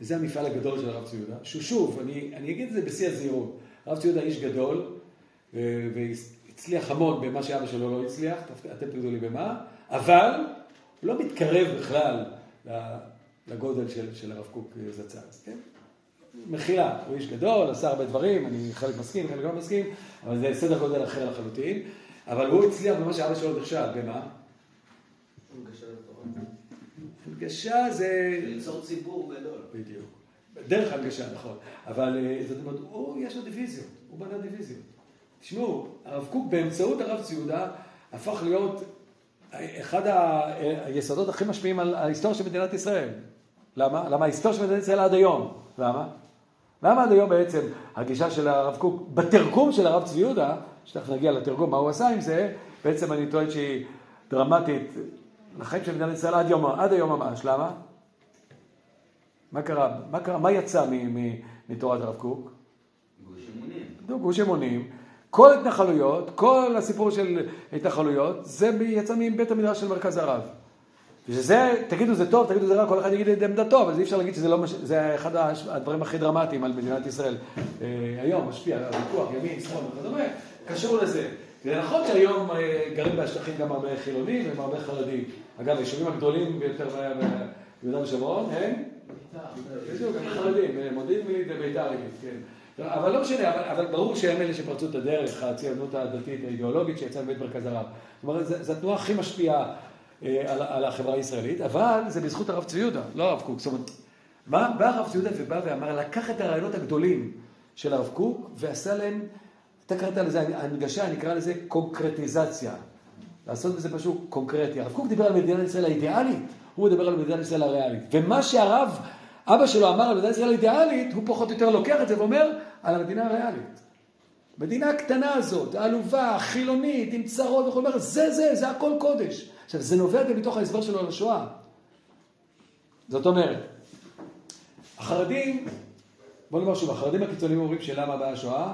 [SPEAKER 1] וזה המפעל הגדול של הרב ציודה, שהוא שוב, אני, אני אגיד את זה בשיא הזהירות, הרב ציודה איש גדול, והצליח המון במה שאבא שלו לא הצליח, אתם תגידו לי במה, אבל הוא לא מתקרב בכלל לגודל של, של הרב קוק זצ"ל, כן? מחילה, הוא איש גדול, עשה הרבה דברים, אני חלק מסכים, חלק לא מסכים, אבל זה סדר גודל אחר לחלוטין, אבל הוא הצליח במה שאבא שלו נכשל, במה? הנגשה זה...
[SPEAKER 2] ליצור ציבור גדול.
[SPEAKER 1] בדיוק. דרך הנגשה, נכון. אבל אה, זאת אומרת, הוא, יש לו דיוויזיות, הוא בנה דיוויזיות. תשמעו, הרב קוק באמצעות הרב ציודה הפך להיות אחד היסודות הכי משפיעים על ההיסטוריה של מדינת ישראל. למה? למה ההיסטוריה של מדינת ישראל עד היום? למה? למה עד היום בעצם הגישה של הרב קוק, בתרגום של הרב צבי יהודה, שתכף נגיע לתרגום, מה הוא עשה עם זה, בעצם אני טוען שהיא דרמטית לחיים של מדינת ישראל עד, יום, עד היום ממש. למה? מה קרה? מה קרה? מה יצא מתורת הרב קוק?
[SPEAKER 2] גוש אמונים.
[SPEAKER 1] גוש אמונים. כל התנחלויות, כל הסיפור של התנחלויות, זה יצא מבית המדרש של מרכז הרב. ושזה, תגידו זה טוב, תגידו זה רע, כל אחד יגיד את עמדתו, אבל אי אפשר להגיד שזה לא, זה אחד הדברים הכי דרמטיים על מדינת ישראל. אה, היום משפיע, הוויכוח, ימין, שמאל וכדומה, קשור לזה. זה נכון שהיום אה, גרים בשטחים גם הרבה חילונים והרבה חרדים. אגב, היישובים הגדולים ביותר ביהודה ושומרון הם? בדיוק, הם חרדים, מודיעין עילית וביתר עילית, כן. אבל לא משנה, אבל, ברור שהם אלה שפרצו את הדרך, הציונות הדתית האידיאולוגית שיצאה מבית מרכז הרב. זאת אומרת, זו התנועה הכי משפיעה אה, על, החברה הישראלית, אבל זה בזכות הרב צבי יהודה, לא הרב קוק. זאת אומרת, בא הרב צבי יהודה ובא ואמר, לקח את הרעיונות הגדולים של הרב קוק ועשה להם, אתה קראת לזה הנגשה, אני אקרא לזה קונקרטיזציה. לעשות בזה משהו קונקרטי. הרב קוק דיבר על מדינת ישראל האידיאלית, הוא מדבר על מדינת ישראל הריאלית. ומה שהרב, אבא שלו אמר על מדינת ישראל האידיאלית, הוא פחות או יותר לוקח את זה ואומר על המדינה הריאלית. מדינה הקטנה הזאת, העלובה, החילונית, עם צרות וכו', אומר, זה זה, זה הכל קודש. עכשיו, זה נובע גם מתוך ההסבר שלו על השואה. זאת אומרת, החרדים, בוא נאמר שוב, החרדים הקיצוניים אומרים שלמה באה השואה?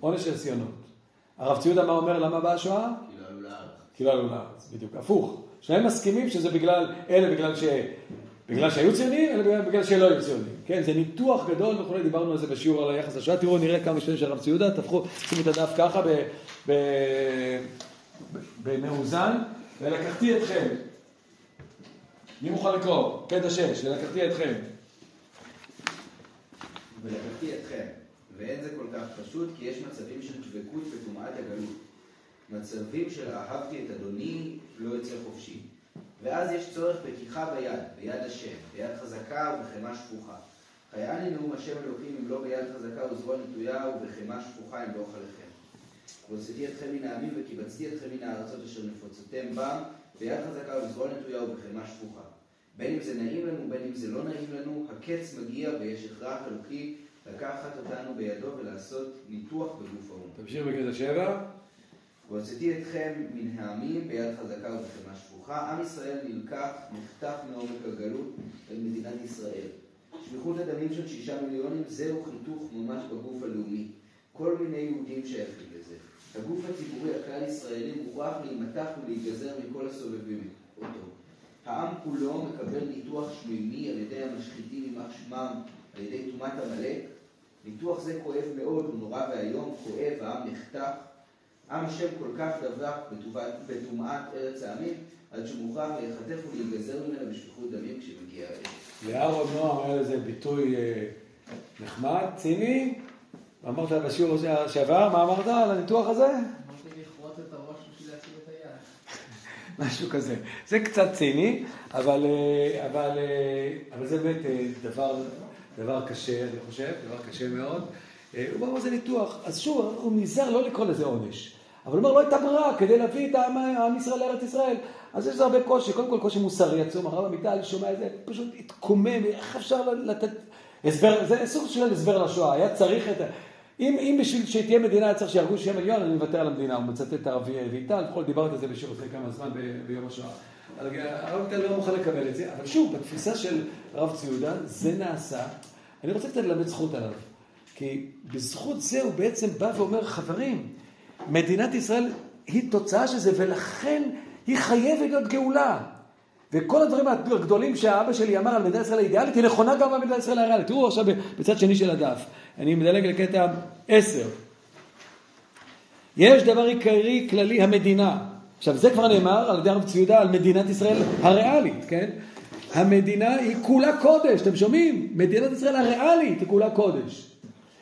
[SPEAKER 1] עונש של הציונות. הרב ציודה מה אומר למה באה השואה?
[SPEAKER 2] כי לא עלו לארץ.
[SPEAKER 1] כי לא עלו לארץ, בדיוק, הפוך. שניהם מסכימים שזה בגלל, אלה בגלל ש... בגלל שהיו ציונים, אלא בגלל, שלא היו ציונים. כן, זה ניתוח גדול וכולי, דיברנו על זה בשיעור על היחס לשואה. תראו, נראה כמה שנים של הרב ציודה, תפחו, שימו את הדף ככה במאוזן, ולקחתי אתכם. מי מוכן לקרוא? קטע שש, ולקחתי אתכם.
[SPEAKER 2] ולקחתי אתכם, ואין זה כל כך פשוט, כי יש מצבים של דבקות בטומאת הגלות. מצבים של אהבתי את אדוני, לא יצא חופשי. ואז יש צורך בקיחה ביד, ביד השם, ביד חזקה ובחמה שפוכה. חייני נאום השם אלוקים אם לא ביד חזקה וזרוע נטויה ובחמה שפוכה אם לא חלכם. והוצאתי אתכם מן העמים וקיבצתי אתכם מן הארצות אשר נפוצתם בם, ביד חזקה ובזרוע נטויה ובחמה שפוכה. בין אם זה נעים לנו, בין אם זה לא נעים לנו, הקץ מגיע ויש הכרח אלוקי לקחת אותנו בידו ולעשות ניתוח בגוף האו"ם.
[SPEAKER 1] תמשיך בקטע שבע.
[SPEAKER 2] והוצאתי אתכם מן העמים ביד חזקה ובחמה שפוכה. עם ישראל נלקח, נחתך מעומק הגלות אל מדינת ישראל. שפיכות הדמים של שישה מיליונים זהו חיתוך ממש בגוף הלאומי. כל מיני יהודים שייכים לזה. הגוף הציבורי הכלל ישראלי מוכרח להימתח ולהיגזר מכל הסובבים אותו. העם כולו מקבל ניתוח שמימי על ידי המשחיתים יימח שמם על ידי טומאת עמלק. ניתוח זה כואב מאוד, הוא נורא ואיום, כואב, העם נחתך. עם השם כל כך דבק בטומאת ארץ העמים, עד שמוכרח להיחטף ולהיגזר ממנה בשפיכות דמים כשמגיע העת.
[SPEAKER 1] לאהרון נועם היה לזה ביטוי אה, נחמד, ציני. אמרת בשיעור שעבר, מה אמרת על הניתוח הזה?
[SPEAKER 4] אמרתי לכרות את הראש בשביל להציל את היד.
[SPEAKER 1] משהו כזה. זה קצת ציני, אבל, אה, אבל, אה, אבל זה באמת דבר, דבר קשה, אני חושב, דבר קשה מאוד. אה, הוא אומר, מה זה ניתוח? אז שוב, הוא נזהר לא לקרוא לזה עונש. אבל הוא אומר, לא הייתה ברירה כדי להביא את העם ישראל לארץ ישראל. אז יש לזה הרבה קושי, קודם כל קושי מוסרי עצום, הרב עמיטל שומע את זה, פשוט התקומם, איך אפשר לתת, הסבר, זה סוג של הסבר לשואה, היה צריך את ה... אם, אם בשביל שתהיה מדינה היה צריך שיהרגו שישה מיליון, אני מוותר על המדינה, הוא מצטט את הרב ויטל, לפחות דיברתי על זה לפני כמה זמן ביום השואה. הרב ויטל לא מוכן לקבל את זה, אבל שוב, בתפיסה של הרב ציודה, זה נעשה, אני רוצה קצת ללמד זכות עליו. כי בזכות זה הוא בעצם בא ואומר, חברים, מדינת ישראל היא תוצאה של זה, ולכן היא חייבת להיות גאולה. וכל הדברים הגדולים שהאבא שלי אמר על מדינת ישראל האידיאלית, היא נכונה גם במדינת ישראל הריאלית. תראו עכשיו בצד שני של הדף. אני מדלג לקטע 10. יש דבר עיקרי כללי, המדינה. עכשיו, זה כבר נאמר על ידי הרב ציודה על מדינת ישראל הריאלית, כן? המדינה היא כולה קודש, אתם שומעים? מדינת ישראל הריאלית היא כולה קודש.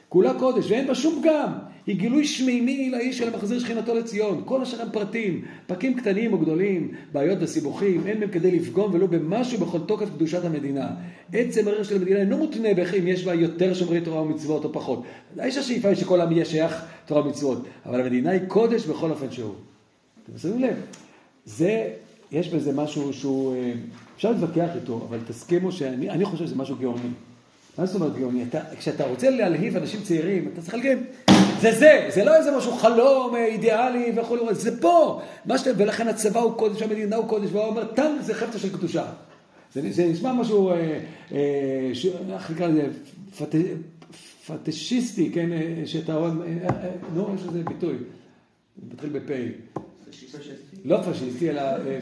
[SPEAKER 1] כולה קודש, ואין בה שום פגם. היא גילוי שמימי לאיש של המחזיר שכינתו לציון. כל השאר הם פרטים, פרקים קטנים או גדולים, בעיות וסיבוכים, אין בהם כדי לפגום ולו במשהו בכל תוקף קדושת המדינה. עצם הערך של המדינה אינו מותנה באיך אם יש בה יותר שומרי תורה ומצוות או פחות. יש השאיפה שכל עם יהיה שייך תורה ומצוות, אבל המדינה היא קודש בכל אופן שהוא. אתם שמים לב, זה, יש בזה משהו שהוא, אה, אפשר להתווכח איתו, אבל תסכימו שאני אני חושב שזה משהו גאוני. מה זאת אומרת גאוני? אתה, כשאתה רוצה להלהיב אנשים צעירים, אתה צריך להגיד, זה זה, זה לא איזה משהו חלום אה, אידיאלי וכו', זה פה. מה שאתה, ולכן הצבא הוא קודש, המדינה הוא קודש, והוא אומר, טנק זה חפצה של קדושה. זה, זה נשמע משהו, אה, אה, ש- איך נקרא לזה, פט, פטישיסטי, כן, אה, שאתה רואה, אה, אה, נו, יש לזה ביטוי, מתחיל בפ'. לא פשיסטי, אלא... אה,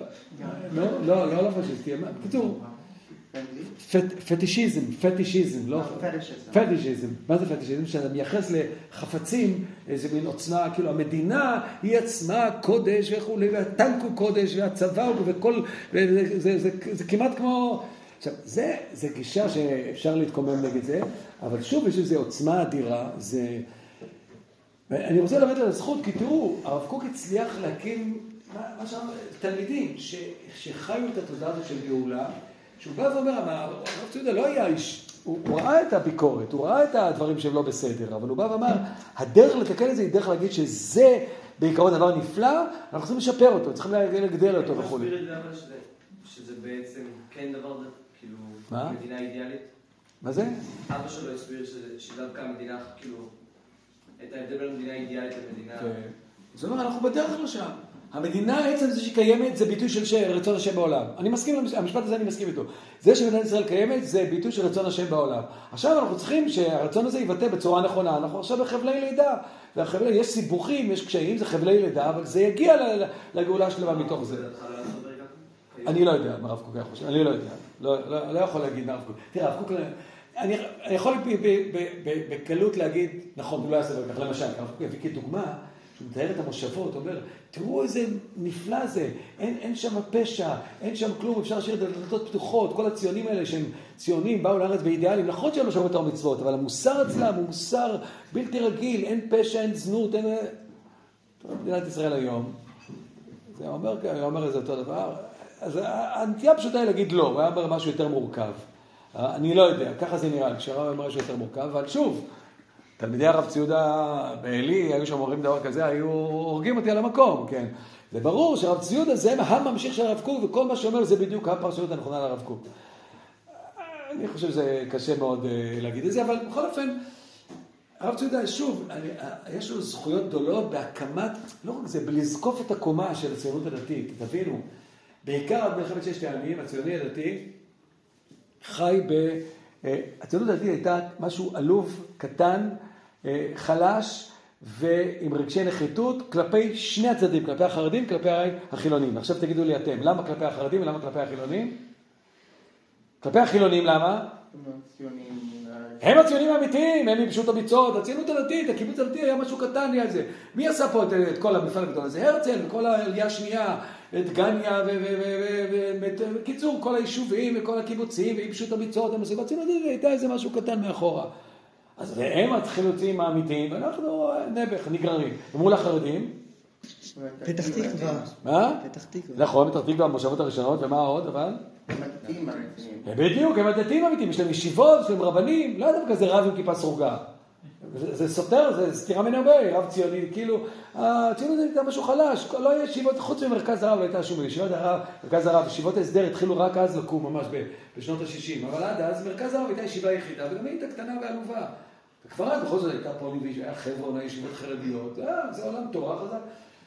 [SPEAKER 1] לא, לא, לא, לא פשיסטי. בקיצור, פט- פטישיזם, פטישיזם, לא... פטישיזם. מה זה פטישיזם? שאתה מייחס לחפצים איזה מין עוצמה, כאילו המדינה היא עצמה קודש וכולי, והטנק הוא קודש, והצבא הוא, וכל... זה כמעט כמו... עכשיו, זה, זה גישה שאפשר להתקומם נגד זה, אבל שוב, יש איזו עוצמה אדירה, זה... אני רוצה ללמד על הזכות, כי תראו, הרב קוק הצליח להקים, מה, מה שאמר, תלמידים ש, שחיו את התודעה הזאת של גאולה, שהוא בא ואומר, הרב ציודה לא היה איש, הוא, הוא ראה את הביקורת, הוא ראה את הדברים שהם לא בסדר, אבל הוא בא ואמר, הדרך לתקן את זה היא דרך להגיד שזה בעיקרון דבר נפלא, אנחנו צריכים לשפר אותו, צריכים לגדל אותו וכו'.
[SPEAKER 5] מסביר את זה אבל שזה- שזה בעצם כן דבר, כאילו,
[SPEAKER 1] מה?
[SPEAKER 5] מדינה אידיאלית?
[SPEAKER 1] מה זה?
[SPEAKER 5] אבא שלו הסביר שדווקא המדינה, כאילו, את ההבדל בין מדינה אידיאלית למדינה...
[SPEAKER 1] זאת אומרת, אנחנו בדרך לשם. המדינה, עצם זה שהיא קיימת, זה ביטוי של רצון השם בעולם. אני מסכים, המשפט הזה אני מסכים איתו. זה שמדינת ישראל קיימת, זה ביטוי של רצון השם בעולם. עכשיו אנחנו צריכים שהרצון הזה יבטא בצורה נכונה. אנחנו עכשיו בחבלי לידה. והחבלי, יש סיבוכים, יש קשיים, זה חבלי לידה, אבל זה יגיע לגאולה שלמה מתוך זה.
[SPEAKER 5] לא?
[SPEAKER 1] אני לא יודע מה הרב קוק היה חושב, אני לא יודע. לא, לא, לא יכול להגיד מה הרב קוק. תראה, הרב קוק, אני, אני יכול בקלות להגיד, נכון, הוא לא יעשה דבר כך. למשל, קוק הביא כדוגמה, שהוא מתאר את המושבות, אומר, תראו איזה נפלא זה, אין, אין שם פשע, אין שם כלום, אפשר להשאיר את הדלתות פתוחות, כל הציונים האלה שהם ציונים, באו לארץ באידיאלים, נכון שהם לא שמעו את המצוות, אבל המוסר אצלם הוא מוסר בלתי רגיל, אין פשע, אין זנות, אין... מדינת ישראל היום, זה אומר, אומר איזה אותו דבר. אז הנטייה הפשוטה היא להגיד לא, הוא היה אומר משהו יותר מורכב. אני לא יודע, ככה זה נראה כשהרב אומר משהו יותר מורכב, אבל שוב, תלמידי הרב ציודה בעלי, היו שם אומרים דבר כזה, היו הורגים אותי על המקום, כן. זה ברור שהרב ציודה זה הממשיך של הרב קוק, וכל מה שאומר זה בדיוק הפרשנות הנכונה לרב קוק. אני חושב שזה קשה מאוד אה, להגיד את זה, אבל בכל אופן, הרב ציודה, שוב, אה, יש לו זכויות גדולות בהקמת, לא רק זה, בלזקוף את הקומה של הציונות הדתית, תבינו, בעיקר במלחמת ששת הימים, הציוני הדתי חי ב... אה, הציונות הדתית הייתה משהו עלוב, קטן, אה, חלש ועם רגשי נחיתות כלפי שני הצדדים, כלפי החרדים, כלפי החילונים. עכשיו תגידו לי אתם, למה כלפי החרדים ולמה כלפי החילונים? כלפי החילונים למה? הם הציונים האמיתיים, הם ייבשו את הביצות, הציונות הדתית, הקיבוץ הדתי היה משהו קטן ליד זה. מי עשה פה את, את כל המפעל הגדול הזה? הרצל, וכל העלייה השנייה, את גניה, ובקיצור, כל היישובים וכל הקיבוצים, וייבשו את הביצות, הם עושים, הציונות הדתית הייתה איזה משהו קטן מאחורה. אז הם החילוצים האמיתיים, ואנחנו נעבך, נגררים. ומול החרדים,
[SPEAKER 3] פתח תקווה.
[SPEAKER 1] מה?
[SPEAKER 3] פתח תקווה.
[SPEAKER 1] נכון, פתח תקווה המושבות הראשונות, ומה עוד, אבל? בדיוק, הם הדתיים האמיתיים, יש להם ישיבות, יש להם רבנים, לא דבר כזה רב עם כיפה סרוגה. זה זה סותר, זה סתירה מן הרבה, רב ציוני, כאילו, הציונות הייתה משהו חלש, לא היה ישיבות, חוץ ממרכז הרב לא הייתה שום ישיבות הרב, מרכז הרב, ישיבות ההסדר התחילו רק אז לקום, ממש ב- בשנות ה-60, אבל עד אז מרכז הרב הייתה ישיבה יחידה, וגם היא הייתה קטנה ועלובה. עד בכל זאת הייתה פועלים, היה חבר'ה, היה ישיבות חרדיות, אה, זה עולם תורה חזק.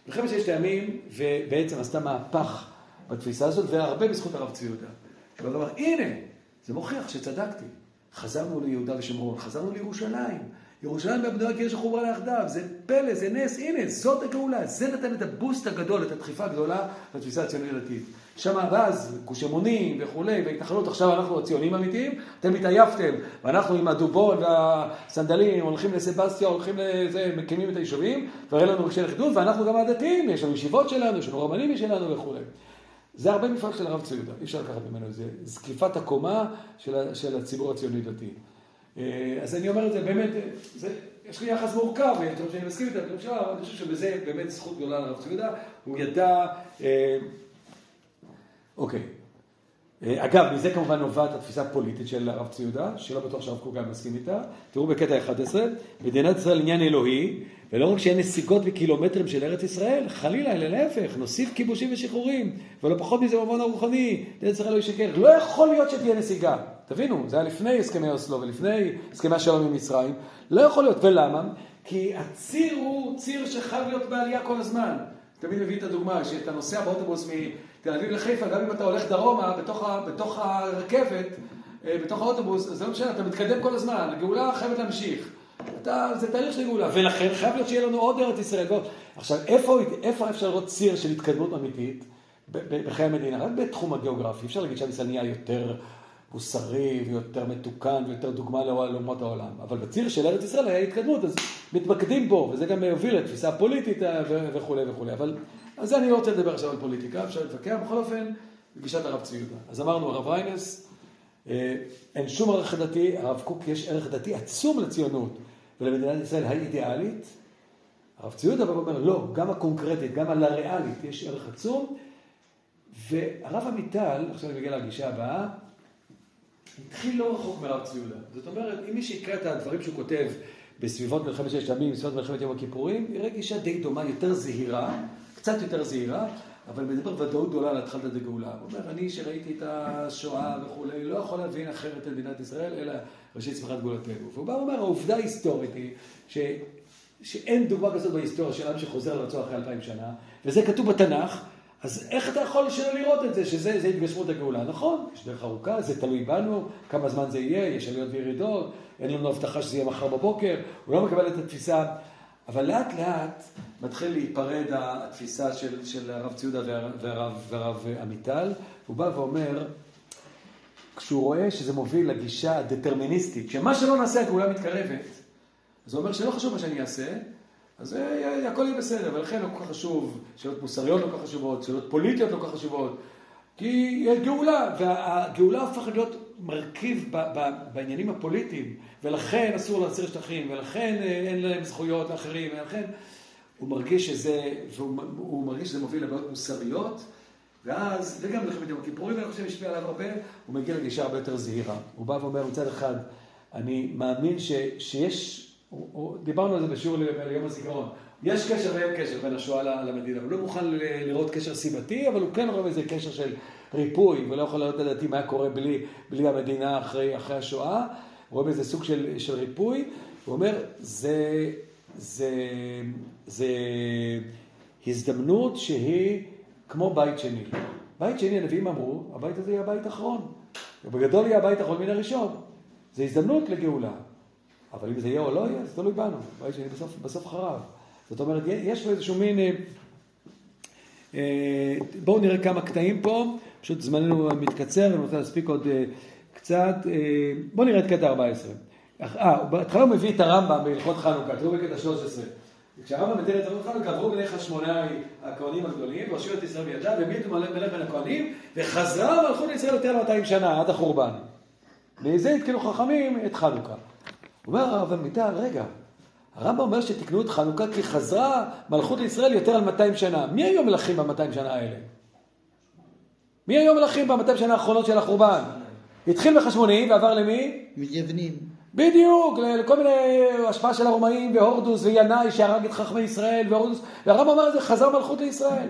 [SPEAKER 1] מלחמת ששת הימים, ובעצם עשתה מהפך בתפיסה הזאת, והרבה בזכות הרב צבי יהודה. הוא אמר, הנה, זה מוכיח שצדקתי. חזרנו ליהודה ושומרון, חזרנו לירושלים. ירושלים והבנויה קרש החוברה ליחדיו, זה פלא, זה נס, הנה, זאת הגאולה. זה נתן את הבוסט הגדול, את הדחיפה הגדולה לתפיסה הציונית הדתית. שם ואז גוש אמונים וכולי, והתנחלות, עכשיו אנחנו הציונים האמיתיים, אתם התעייפתם, ואנחנו עם הדובון והסנדלים הולכים לסבסטיה, הולכים לזה, מקימים את היישובים, והראה לנו רגשי לכידות, ואנחנו גם הדתיים, יש לנו ישיבות שלנו, יש לנו רבנים משלנו וכולי. זה הרבה מפעל של הרב צבי יהודה, אי אפשר לקחת ממנו את זה. זקיפת הקומה של, של הציבור הציוני דתי. אה, אז אני אומר את זה באמת, אה, זה, יש לי יחס מורכב, אני חושב שאני מסכים איתה, אני חושב שבזה באמת זכות גדולה לרב צבי יהודה, הוא ידע, אה, אוקיי. אה, אגב, מזה כמובן נובעת התפיסה הפוליטית של הרב צבי יהודה, שלא בטוח שהרב קוק גם מסכים איתה. תראו בקטע 11, מדינת ישראל עניין אלוהי, ולא רק שאין נסיגות בקילומטרים של ארץ ישראל, חלילה, אלא להפך, נוסיף כיבושים ושחרורים, ולא פחות מזה במובן הרוחני, מדינת ישראל לא ישקר. לא יכול להיות שתהיה נסיגה. תבינו, זה היה לפני הסכמי אוסלו ולפני הסכמי השלום עם מצרים. לא יכול להיות. ולמה? כי הציר הוא ציר שחייב להיות בעלייה כל הזמן. תמיד מביא את הדוגמה, שאתה נוסע באוטובוס מתל אביב לחיפה, גם אם אתה הולך דרומה, בתוך, ה, בתוך הרכבת, אה, בתוך האוטובוס, זה לא משנה, אתה מתקדם כל הזמן, הגאולה חייבת להמשיך. אתה, זה תהליך של גאולה, ולכן חייב להיות שיהיה לנו עוד ארץ ישראל. ועוד. עכשיו, איפה, איפה אפשר לראות ציר של התקדמות אמיתית בחיי המדינה? רק בתחום הגיאוגרפי. אפשר להגיד נהיה יותר מוסרי ויותר מתוקן ויותר דוגמה לאומות העולם. אבל בציר של ארץ ישראל היה התקדמות, אז מתמקדים בו, וזה גם הוביל לתפיסה פוליטית אה, וכולי וכולי. אבל על זה אני לא רוצה לדבר עכשיו על פוליטיקה, אפשר להתווכח. בכל אופן, בגישת הרב צבי יהודה. אז אמרנו, הרב ריינס, אה, אין שום ערך דתי, הרב קוק יש ערך דתי עצום לציונות ולמדינת ישראל האידיאלית. הרב צבי יהודה בא ואומר, לא, גם הקונקרטית, גם על הריאלית יש ערך עצום. והרב עמיטל, עכשיו אני מגיע לגישה הבאה, התחיל לא רחוק מרב צבי יהודה. זאת אומרת, אם מי שיקרא את הדברים שהוא כותב בסביבות מלחמת ששת הימים, בסביבות מלחמת יום הכיפורים, יראה גישה די דומה, יותר זהירה, קצת יותר זהירה, אבל מדבר ודאות גדולה על התחלת הגאולה. הוא אומר, אני שראיתי את השואה וכולי, לא יכול להבין אחרת את מדינת ישראל, אלא ראשי צמיחת גאולתנו. והוא בא ואומר, העובדה ההיסטורית היא ש... שאין דוגמה כזאת בהיסטוריה של עם שחוזר לארצו אחרי אלפיים שנה, וזה כתוב בתנ"ך, אז איך אתה יכול שלא לראות את זה, שזה זה התגשמות הגאולה? נכון, יש דרך ארוכה, זה תלוי בנו, כמה זמן זה יהיה, יש עליות וירידות, אין לנו הבטחה שזה יהיה מחר בבוקר, הוא לא מקבל את התפיסה, אבל לאט לאט מתחיל להיפרד התפיסה של, של הרב ציודה והרב, עמיטל, הוא בא ואומר, כשהוא רואה שזה מוביל לגישה הדטרמיניסטית, שמה שלא נעשה הגאולה מתקרבת, אז הוא אומר שלא חשוב מה שאני אעשה, אז אה, הכל יהיה בסדר, ולכן לא כל כך חשוב, שאלות מוסריות לא כל כך חשובות, שאלות פוליטיות לא כל כך חשובות, כי יש גאולה, והגאולה הופכת להיות מרכיב ב- ב- בעניינים הפוליטיים, ולכן אסור להסיר שטחים, ולכן אה, אין להם זכויות לאחרים, ולכן הוא מרגיש שזה, והוא הוא מרגיש שזה מוביל לבעיות מוסריות, ואז, וגם מלחמת יום הכיפורים, אני חושב, השפיע עליו הרבה, הוא מגיע לגישה הרבה יותר זהירה. הוא בא ואומר, מצד אחד, אני מאמין ש, שיש, דיברנו על זה בשיעור ליום הזיכרון, יש קשר ואין קשר בין השואה למדינה. הוא לא מוכן לראות קשר סיבתי, אבל הוא כן רואה בזה קשר של ריפוי, ולא יכול לדעת לדעתי מה קורה בלי, בלי המדינה אחרי, אחרי השואה. הוא רואה בזה סוג של, של ריפוי. הוא אומר, זה, זה, זה הזדמנות שהיא כמו בית שני. בית שני, הנביאים אמרו, הבית הזה יהיה הבית האחרון. ובגדול יהיה הבית האחרון מן הראשון. זה הזדמנות לגאולה. אבל אם זה יהיה או לא יהיה, זה תלוי בנו. בית שני בסוף, בסוף חרב. זאת אומרת, יש פה איזשהו מין... אה, אה, בואו נראה כמה קטעים פה, פשוט זמננו מתקצר, אני רוצה להספיק עוד אה, קצת. בואו נראה את קטע 14. אה, בהתחלה הוא מביא את הרמב"ם בהלכות חנוכה, תראו בקטע 13. כשהרמב"ם מתאר את הלכות חנוכה, עברו בדרך השמונה הכהנים הגדולים, והושיעו את ישראל בידיו, והעמידו מלך בין הכהנים, וחזרה מלכות ישראל יותר מ-200 שנה, עד החורבן. מזה התקנו חכמים את חנוכה. אומר הרב עמיטל, רגע, הרמב"ם אומר שתקנו את חנוכה כי חזרה מלכות לישראל יותר על 200 שנה. מי היו מלכים ב-200 שנה האלה? מי היו מלכים ב-200 שנה האחרונות של החורבן? התחיל בחשמונאים ועבר למי?
[SPEAKER 3] מתייוונים.
[SPEAKER 1] בדיוק, לכל מיני השפעה של הרומאים והורדוס וינאי שהרג את חכמי ישראל והורדוס, והרב אמר את זה, חזר מלכות לישראל.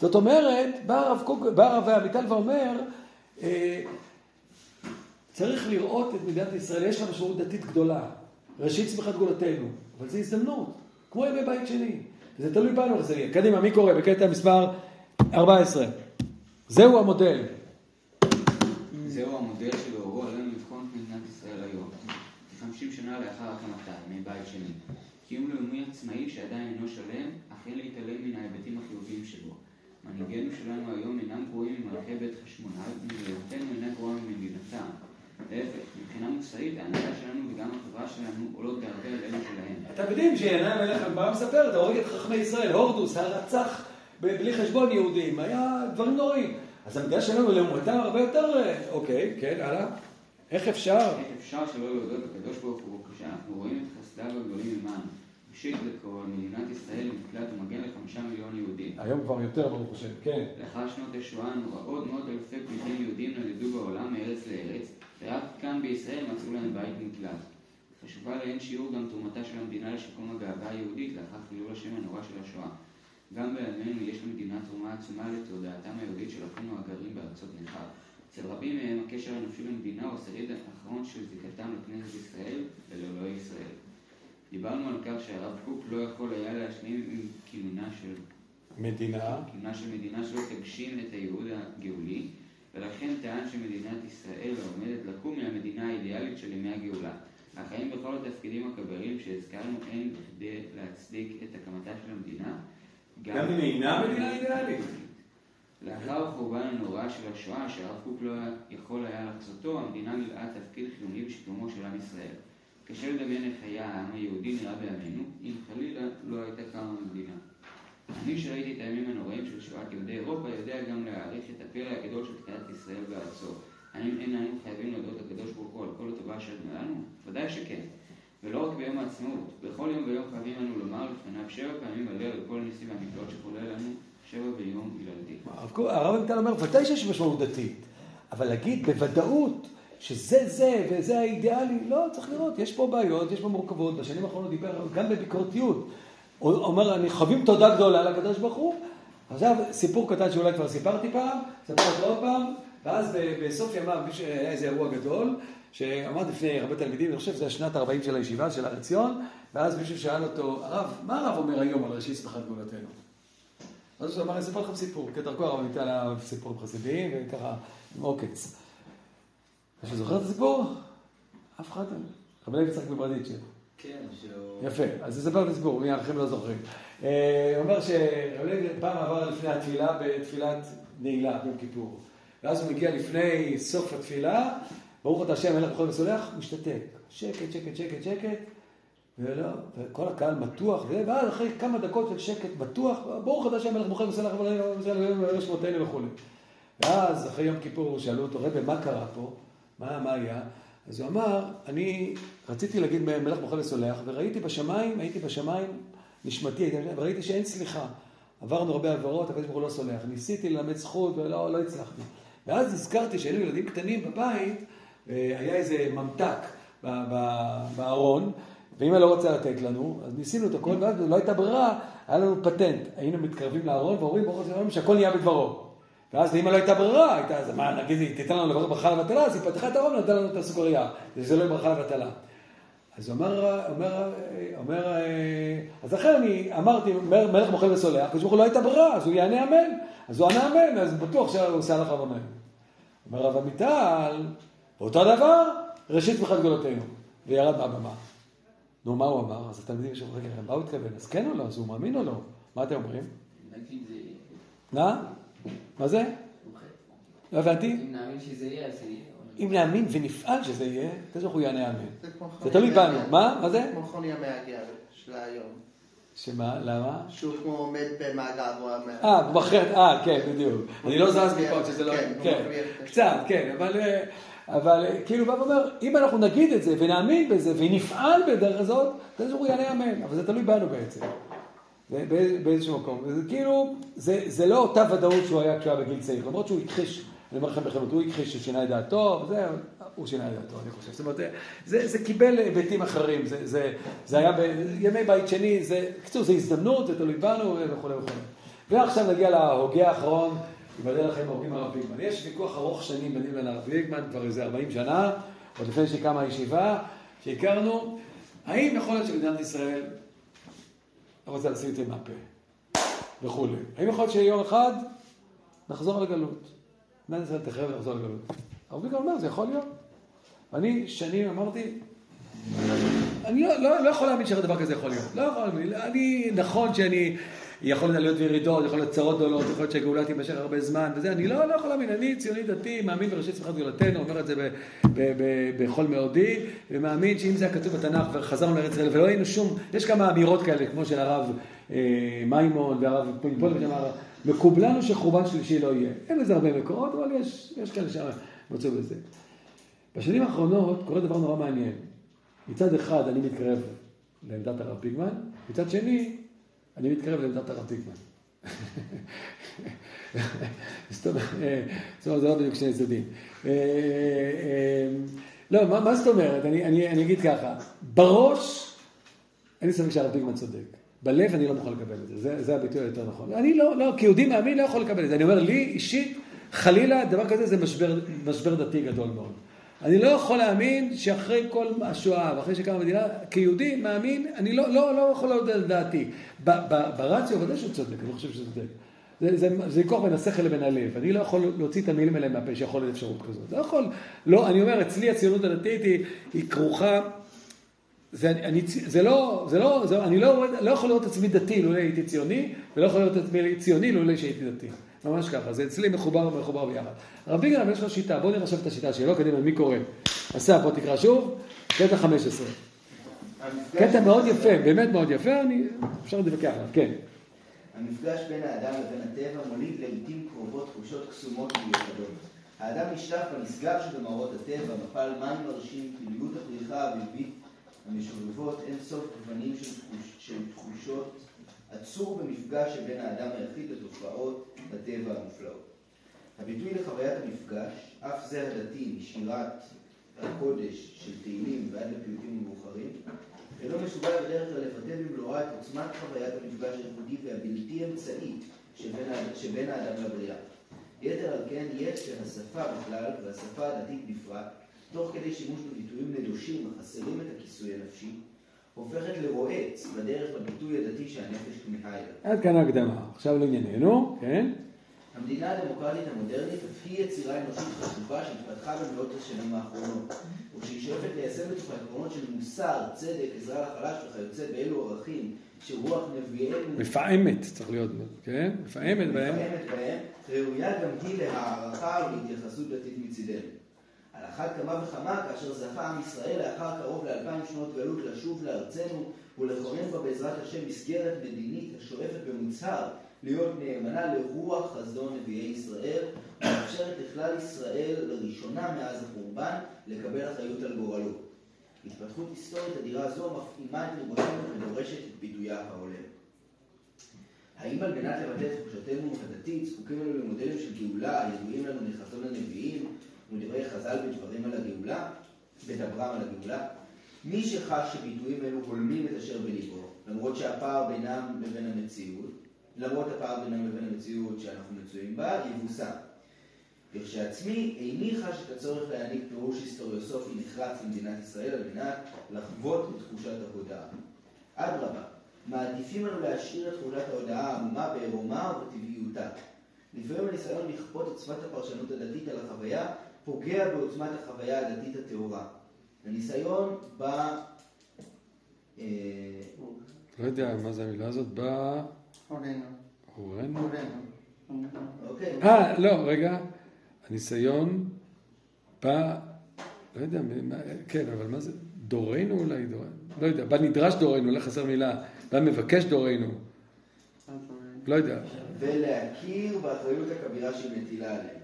[SPEAKER 1] זאת אומרת, בא הרב קוק, בא הרב עמיטל ואומר, אה, צריך לראות את מדינת ישראל, יש לה משמעות דתית גדולה. ראשית צמיחת גאולתנו, אבל זו הזדמנות, כמו ימי בית שני. זה תלוי בנו איך זה יהיה. קדימה, מי קורא? בקטע מספר 14. זהו המודל.
[SPEAKER 6] זהו המודל שלאורו עלינו לבחון את מדינת ישראל היום. כ-50 שנה לאחר הקמתה, ימי בית שני. קיום לאומי עצמאי שעדיין אינו שלם, אך אין להתעלם מן ההיבטים החיוביים שבו. מנהיגינו שלנו היום אינם גרועים ממלכי בית חשמונאי, ומדינתנו אינה גרועה ממדינתם. להפך, מבחינה מוסרית, ההנהגה שלנו וגם החברה שלנו עולות בהרבה על אלו שלהם.
[SPEAKER 1] אתם יודעים שינאי המלך הגמרא מספרת, הורג את חכמי ישראל, הורדוס, הרצח בלי חשבון יהודים, היה דברים נוראים. אז המדינה שלנו לעומתם הרבה יותר, אה, אוקיי, כן, הלאה. איך אפשר?
[SPEAKER 6] איך אפשר שלא להודות לקדוש ברוך הוא כשאנחנו רואים את חסדיו הגדולים עמנו? ראשית לכל, מדינת ישראל מקלט ומגן לחמישה מיליון יהודים.
[SPEAKER 1] היום כבר יותר, ברוך השם, כן.
[SPEAKER 6] לאחר שנות השואה הנוראות מאות אלפי פליטים יהודים נדדו בעולם מארץ לארץ, ורק כאן בישראל מצאו להם בית מקלט. חשובה לאין שיעור גם תרומתה של המדינה לשיקום הגאווה היהודית לאחר חילול השם הנורא של השואה. גם בימינו יש למדינה תרומה עצומה לתודעתם היהודית של אחינו הגרים בארצות נכר. אצל רבים מהם הקשר הנפשי למדינה הוא השריד האחרון של זיקתם לכנסת ישראל ולאלוהי ישראל. דיברנו על כך שהרב קוק לא יכול היה להשלים עם כינונה של
[SPEAKER 1] מדינה.
[SPEAKER 6] כינונה של מדינה שלא תגשים את הייעוד הגאולי, ולכן טען שמדינת ישראל העומדת לקום מהמדינה האידיאלית של ימי הגאולה. האם בכל התפקידים הכבירים שהזכרנו אין בכדי להצדיק את הקמתה של המדינה?
[SPEAKER 1] גם אם אינה מדינה אידיאלית.
[SPEAKER 6] לאחר החורבן הנורא של השואה, שהרב קוק לא יכול היה לחזותו, המדינה מילאה תפקיד חיוני בשיקומו של עם ישראל. קשה לדמיין איך היה העם היהודי נראה בימינו, אם חלילה לא הייתה קמה המדינה. אני שראיתי את הימים הנוראים של שואת יהודי אירופה, יודע גם להעריך את הפלא הגדול של תחיית ישראל בארצו. האם אין אנו חייבים להודות לקדוש ברוך הוא על כל הטובה שנתנה לנו? ודאי שכן. ולא רק ביום העצמאות, בכל יום ויום חייבים אנו לומר לפניו שבע פעמים הלל על כל הניסים והמקלות שחולל לנו, שבע ביום
[SPEAKER 1] קוק- הרב עמיטל אומר, ודאי שיש משמעות דתית, אבל להגיד בוודאות שזה זה וזה האידיאלי, לא, צריך לראות, יש פה בעיות, יש פה מורכבות, בשנים האחרונות דיבר גם בביקורתיות. הוא אומר, אני חבים תודה גדולה לקדוש ברוך הוא. עכשיו, סיפור קטן שאולי כבר סיפרתי פעם, אספר אותו עוד פעם, ואז בסוף ימיו היה איזה אירוע גדול, שעמד לפני הרבה תלמידים, אני חושב שזה שנת 40 של הישיבה של הר עציון, ואז מישהו שאל אותו, הרב, מה הרב אומר היום על ראשית צמיחת גאולתנו? אז הוא אמר, אני אספר לכם סיפור, כדרכו הרב ניתן לה סיפורים חסידיים, וככה, עם עוקץ. מישהו זוכר את הסיפור? אף אחד לא. רבי לוי יצחק מברדיצ'ה.
[SPEAKER 2] כן, שהוא...
[SPEAKER 1] יפה, אז אספר את הסיפור, מי האחרים לא זוכרים. אה, הוא אומר שרבי פעם עבר לפני התפילה בתפילת נעילה ביום כיפור. ואז הוא מגיע לפני סוף התפילה, ברוך אתה השם מלך בכל וסולח, משתתק. שקט, שקט, שקט, שקט. ולא, וכל הקהל מתוח, ואז אחרי כמה דקות של שקט מתוח, ברוך אתה השם מלך בכל וסולח ולא שמותינו וכולי. ואז אחרי יום כיפור שאלו אותו, רבי, מה קרה פה? מה, מה היה? אז הוא אמר, אני רציתי להגיד מלך בוחר וסולח, וראיתי בשמיים, הייתי בשמיים, נשמתי, וראיתי שאין סליחה. עברנו הרבה עבירות, הקדוש ברוך הוא לא סולח. ניסיתי ללמד זכות ולא לא הצלחתי. ואז נזכרתי שהיינו ילדים קטנים בבית, אה, היה איזה ממתק בארון, ואמא לא רוצה לתת לנו, אז ניסינו את הכל, ואז לא הייתה ברירה, היה לנו פטנט. היינו מתקרבים לארון ואומרים, ברוך השם, שהכל נהיה בדברו. ואז לאמא לא הייתה ברירה, הייתה, אז מה, נגיד, היא תיתן לנו לברך ברכה לבטלה, אז היא פתחה את הארון ונתנה לנו את הסוכריה, שזה לא ברכה לבטלה. אז אומר, אומר, אומר, אז לכן אני אמרתי, מלך מוכר וסולח, הקדוש ברוך הוא לא הייתה ברירה, אז הוא יענה אמן. אז הוא ענה אמן, אז בטוח שהוא עושה הלכה ואמן. אומר רב עמיטל, אותו דבר, ראשית צמיחת גדולתנו, וירד מהבמה. נו, מה הוא אמר? אז התלמידים שאומרים, רגע, מה הוא התכוון? אז כן או לא? אז הוא מאמין או לא? מה אתם אומרים? מה? מה זה? לא הבנתי.
[SPEAKER 4] אם נאמין שזה יהיה, אז זה יהיה.
[SPEAKER 1] אם נאמין ונפעל שזה יהיה, הקדוש ברוך הוא יענה אמן.
[SPEAKER 3] זה
[SPEAKER 1] זה תלוי. בנו. מה? מה זה?
[SPEAKER 3] כמו חוני המעגל של היום.
[SPEAKER 1] שמה? למה?
[SPEAKER 3] שהוא כמו עומד במעגל והוא אומר...
[SPEAKER 1] אה, הוא מכריח, אה, כן, בדיוק. אני לא זז מפה שזה לא...
[SPEAKER 3] כן,
[SPEAKER 1] כן, קצת, כן, אבל... אה, אבל אה, כאילו בא ואומר, אם אנחנו נגיד את זה ונאמין בזה ונפעל בדרך הזאת, הקדוש ברוך הוא יענה אמן, אבל זה תלוי בנו בעצם. זה באיז- באיזשהו מקום. וזה כאילו, זה, זה לא אותה ודאות שהוא היה כשהוא היה בגיל צעיר, למרות שהוא הכחיש אני אומר לכם בכנות, הוא הכחיש שהוא שינה את דעתו, וזה, הוא שינה את דעתו, אני חושב. זאת אומרת, זה, זה קיבל היבטים אחרים, זה, זה, זה היה בימי בית שני, זה, בקיצור, זו הזדמנות, זה תלוי בנו וכולי וכולי. ועכשיו נגיע להוגה האחרון, ייבדל לכם ההוגים הרב ביגמן. יש ויכוח ארוך שנים ביני לבין הרב ביגמן, כבר איזה 40 שנה, עוד לפני שקמה הישיבה, שהכרנו, האם יכול להיות שמדינת ישראל רוצה לשים את זה מהפה וכולי. האם יכול להיות שיום אחד נחזור לגלות? מדינת ישראל תחייב לחזור לגלות. הרב ביגמן אומר, זה יכול להיות. ואני שנים אמרתי, אני לא, לא, לא יכול להאמין שדבר כזה יכול להיות. לא יכול להאמין. אני, נכון שאני יכול להיות וירידות, יכול להיות צרות גדולות, יכול להיות שהגאולה תימשך הרבה זמן וזה, אני לא, לא יכול להאמין. אני ציוני דתי, מאמין בראשית צמיחת גאולתנו, אומר את זה בכל מאודי, ומאמין שאם זה היה כתוב בתנ"ך וחזרנו לארץ ישראל ולא היינו שום, יש כמה אמירות כאלה, כמו של הרב אה, מימון והרב פוליפול, שאמר, מקובלנו שחורבן שלישי לא יהיה. אין לזה הרבה מקורות, אבל יש, יש כאלה שמצאו בזה. בשנים האחרונות קורה דבר נורא מעניין. מצד אחד אני מתקרב לעמדת הרב ביגמן, מצד שני אני מתקרב לעמדת הרב ביגמן. זאת אומרת, זה לא בדיוק שני צדדים. אה, אה, לא, מה, זאת אומרת? אני, אגיד ככה, בראש, אין לי ספק שהרב ביגמן צודק. בלב אני לא מוכן לקבל את זה, זה, זה הביטוי היותר נכון. אני לא, לא, כיהודי מאמין לא יכול לקבל את זה. אני אומר, לי אישית, חלילה, דבר כזה זה משבר, משבר דתי גדול מאוד. אני לא יכול להאמין שאחרי כל השואה ואחרי שקמה המדינה, כיהודי מאמין, אני לא, לא, לא יכול להודות על דעתי. ברציו ודאי שהוא צודק, אני חושב שהוא צודק. זה, זה, זה ויכוח בין השכל לבין הלב. אני לא יכול להוציא את המילים האלה מהפה שיכול להיות אפשרות כזאת. לא יכול, לא, אני אומר, אצלי הציונות הדתית היא, היא כרוכה, זה, אני, זה לא, זה לא, זה, אני לא, לא יכול לראות את עצמי דתי לולא הייתי ציוני, ולא יכול לראות את עצמי ציוני לולא שהייתי דתי. ממש ככה, זה אצלי מחובר ומחובר ביחד. ביגן, אבל יש לו שיטה, בואו נראה עכשיו את השיטה שלו, קדימה, מי קורא? אסף, בוא תקרא שוב, קטע 15. קטע מאוד יפה, באמת מאוד יפה, אני, אפשר להתווכח עליו, כן.
[SPEAKER 2] המפגש בין האדם לבין הטבע מוליד לעיתים קרובות תחושות קסומות ומיוחדות. האדם נשלף בנשגב שבמראות הטבע, מפל מים מרשים, פעילות הפריחה האביבית המשובבות אין סוף גוונים של, תחוש, של תחושות עצור במפגש שבין האדם היחיד לתופעות הטבע המופלאות. הביטוי לחוויית המפגש, אף זה הדתי משירת הקודש של תהילים ועד לפיוטים מאוחרים, אינו מסוגל בדרך כלל לבטא במלואה את עוצמת חוויית המפגש הייחודי והבלתי אמצעי שבין, שבין האדם לבריאה. יתר על כן יש שהשפה בכלל והשפה הדתית בפרט, תוך כדי שימוש בביטויים נדושים החסרים את הכיסוי הנפשי, הופכת לרועץ בדרך לביטוי הדתי שהנפש כמהה אליו.
[SPEAKER 1] עד כאן ההקדמה. עכשיו לענייננו, כן?
[SPEAKER 2] המדינה הדמוקרטית המודרנית אף היא יצירה אנושית חשובה שהתפתחה במאות השנים האחרונות, ושהיא שואפת ליישם בתוך העקרונות של מוסר, צדק, עזרה לחלש וכיוצא באלו ערכים שרוח נביאנו...
[SPEAKER 1] מפעמת צריך להיות, כן? מפעמת בהם.
[SPEAKER 2] מפעמת בהם, ראויה גם היא להערכה ולהתייחסות דתית מצידנו. על אחת כמה וכמה כאשר זכה עם ישראל לאחר קרוב לאלפיים שנות גלות לשוב לארצנו ולכונן בה בעזרת השם מסגרת מדינית השואפת במוצהר להיות נאמנה לרוח חזון נביאי ישראל ומאפשרת לכלל ישראל לראשונה מאז החורבן לקבל אחריות על גורלו. התפתחות היסטורית אדירה זו מפעימה את ריבוננו ודורשת את ביטויה ההולם. האם על מנת לבטא את תחושתנו הדתית זקוקים לנו למודלים של גאולה הידועים לנו מחזון הנביאים ולדברי חז"ל בדברים על הגאולה, בדברם על הגאולה? מי שחש שביטויים אלו הולמים את אשר בליבו, למרות שהפער בינם לבין המציאות, למרות הפער בינם לבין המציאות שאנחנו מצויים בה, יבוסם. וכשעצמי איני חש את הצורך להעניק פירוש היסטוריוסופי נחרץ למדינת ישראל על מנת לחוות את תחושת ההודעה. אדרבה, מעדיפים לנו להשאיר את תחושת ההודעה העמומה בעירומה ובטבעיותה. לפעמים הניסיון לכפות את שפת הפרשנות הדתית על החוויה פוגע בעוצמת החוויה הדתית הטהורה. הניסיון בא... אה,
[SPEAKER 1] לא יודע מה זה המילה הזאת, בא...
[SPEAKER 3] הורינו.
[SPEAKER 1] הורנו?
[SPEAKER 3] הורינו.
[SPEAKER 2] אוקיי.
[SPEAKER 1] אה, לא, רגע. הניסיון בא, לא יודע, כן, אבל מה זה? דורנו אולי, דורנו. לא יודע, בא נדרש דורנו, לא חסר מילה. בא מבקש דורנו. לא יודע.
[SPEAKER 2] ולהכיר באחריות הכבירה שהיא מטילה עליהם.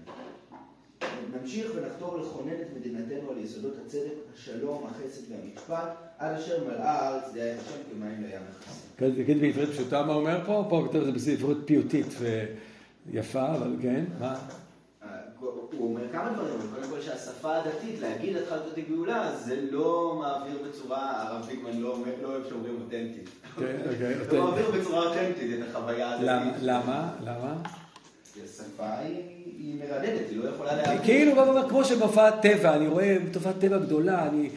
[SPEAKER 2] נמשיך ונחתור לכונן את מדינתנו על יסודות הצדק, השלום, החסד והמשפט, עד אשר מלאה הארץ דעה את השם כמים לים מכסים.
[SPEAKER 1] תגיד בעברית פשוטה מה אומר פה? פה הוא כותב את זה בעברית פיוטית ויפה, אבל כן, מה?
[SPEAKER 2] הוא הוא אומר כמה דברים, קודם כל שהשפה הדתית, להגיד התחלת את הגאולה, זה לא מעביר בצורה, הרב זיגמן לא לא אוהב שאומרים אותנטית.
[SPEAKER 1] אוקיי, אוקיי,
[SPEAKER 2] לא
[SPEAKER 1] אותנטית.
[SPEAKER 2] מעביר בצורה אותנטית את החוויה הדתית.
[SPEAKER 1] למה? למה?
[SPEAKER 2] כי השפה היא מרדדת, היא לא יכולה להעביר.
[SPEAKER 1] כאילו, כמו שבהופעת טבע, אני רואה תופעת טבע גדולה, אני,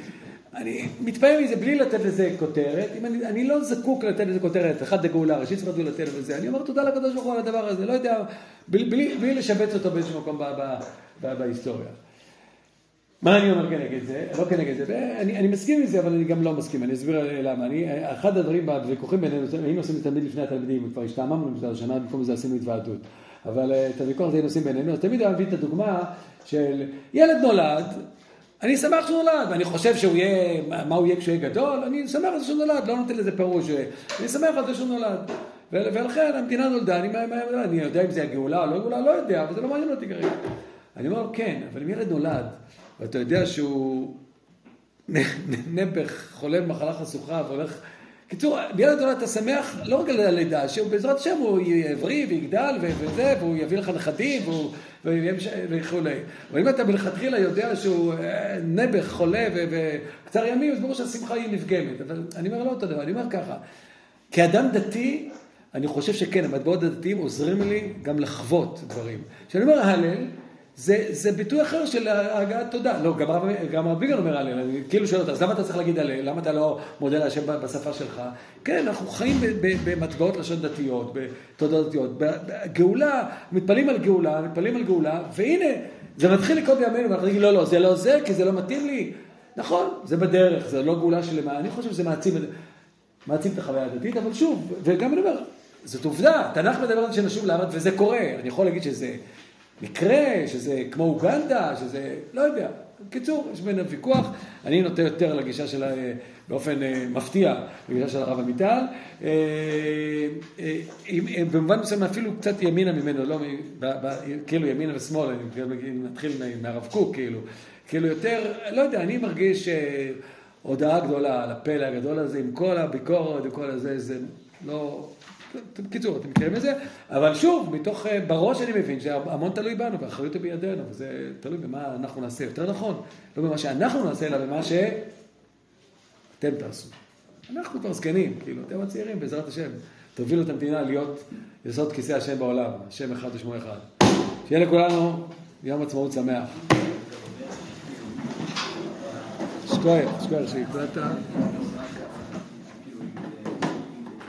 [SPEAKER 1] אני מתפעל מזה בלי לתת לזה כותרת, אם אני, אני לא זקוק לתת לזה כותרת, אחד לגאולה, ראשית צפת גאולתנו וזה, אני אומר תודה לקדוש ברוך הוא על הדבר הזה, לא יודע, בלי, בלי, בלי לשבץ אותו באיזשהו מקום ב, ב, ב, בהיסטוריה. מה אני אומר כנגד זה? לא כנגד זה, ואני, אני מסכים עם זה, אבל אני גם לא מסכים, אני אסביר למה. אני, אחד הדברים בוויכוחים בינינו, היינו עושים את תמיד לפני התלמידים, כבר השתעממנו בזה השנה, במקום זה עשינו התוועדות. אבל אה, את הוויכוח הזה היינו עושים בינינו, אז תמיד היה מביא את הדוגמה של ילד נולד, אני שמח שהוא נולד, ואני חושב שהוא יהיה, מה הוא יהיה כשהוא יהיה גדול, אני שמח על זה שהוא נולד, לא נותן לזה פירוש, אני שמח על זה שהוא נולד. ולכן המדינה נולדה, אני, מה- מה- אני יודע אם זה הגאולה או לא גאולה, לא יודע, אבל זה לא מעניין אותי כרגע. אני אומר כן, אבל אם ילד נולד, ואתה יודע שהוא נעבך, חולה במחלה חשוכה והולך... קיצור, בילד נולד אתה שמח לא רק על הלידה, שבעזרת השם הוא יבריא ויגדל ו- וזה, והוא יביא לך נכדים וכולי. אבל אם אתה מלכתחילה יודע שהוא אה, נעבך, חולה וקצר ימים, אז ברור שהשמחה היא נפגמת. אבל אני אומר לא אותו דבר, אני אומר ככה, כאדם דתי, אני חושב שכן, המטבעות הדתיים עוזרים לי גם לחוות דברים. כשאני אומר הלל, זה, זה ביטוי אחר של הגעת תודה. לא, גם גם הרב ביגר אומר הלל, אני כאילו שואל אותה, אז למה אתה צריך להגיד הלל? למה אתה לא מודה להשם בשפה שלך? כן, אנחנו חיים במטבעות לשון דתיות, בתודות דתיות. בגאולה, מתפללים על גאולה, מתפללים על גאולה, והנה, זה מתחיל לקרות בימינו, ואנחנו נגיד, לא, לא, זה לא זה, כי זה לא מתאים לי. נכון, זה בדרך, זה לא גאולה שלמה. אני חושב שזה מעצים. מעצים את החוויה הדתית, אבל שוב, וגם אני אומר, זאת עובדה, תנ"ך מדבר על שנשוב לארץ וזה קורה. אני יכול להגיד שזה מקרה, שזה כמו אוגנדה, שזה, לא יודע. בקיצור, יש בינינו ויכוח, אני נוטה יותר לגישה של, ה- באופן אה, מפתיע, לגישה של הרב עמיטל. אה, אה, אה, במובן מסוים אפילו קצת ימינה ממנו, לא, כאילו ימינה ושמאל, נתחיל מהרב קוק, כאילו. כאילו יותר, לא יודע, אני מרגיש אה, הודעה גדולה על הפלא הגדול הזה, עם כל הביקורת וכל הזה, זה לא... בקיצור, אתם מכירים את זה, אבל שוב, מתוך, אה, בראש אני מבין שהמון תלוי בנו, והאחריות היא בידינו, וזה תלוי במה אנחנו נעשה, יותר נכון, לא במה שאנחנו נעשה, אלא במה שאתם תעשו. אנחנו כבר זקנים, כאילו, אתם הצעירים, בעזרת השם, תובילו את המדינה להיות יסוד כיסא השם בעולם, השם אחד ושמו אחד. שיהיה לכולנו יום עצמאות שמח. שקוייך, שקוייך, שהקלטת.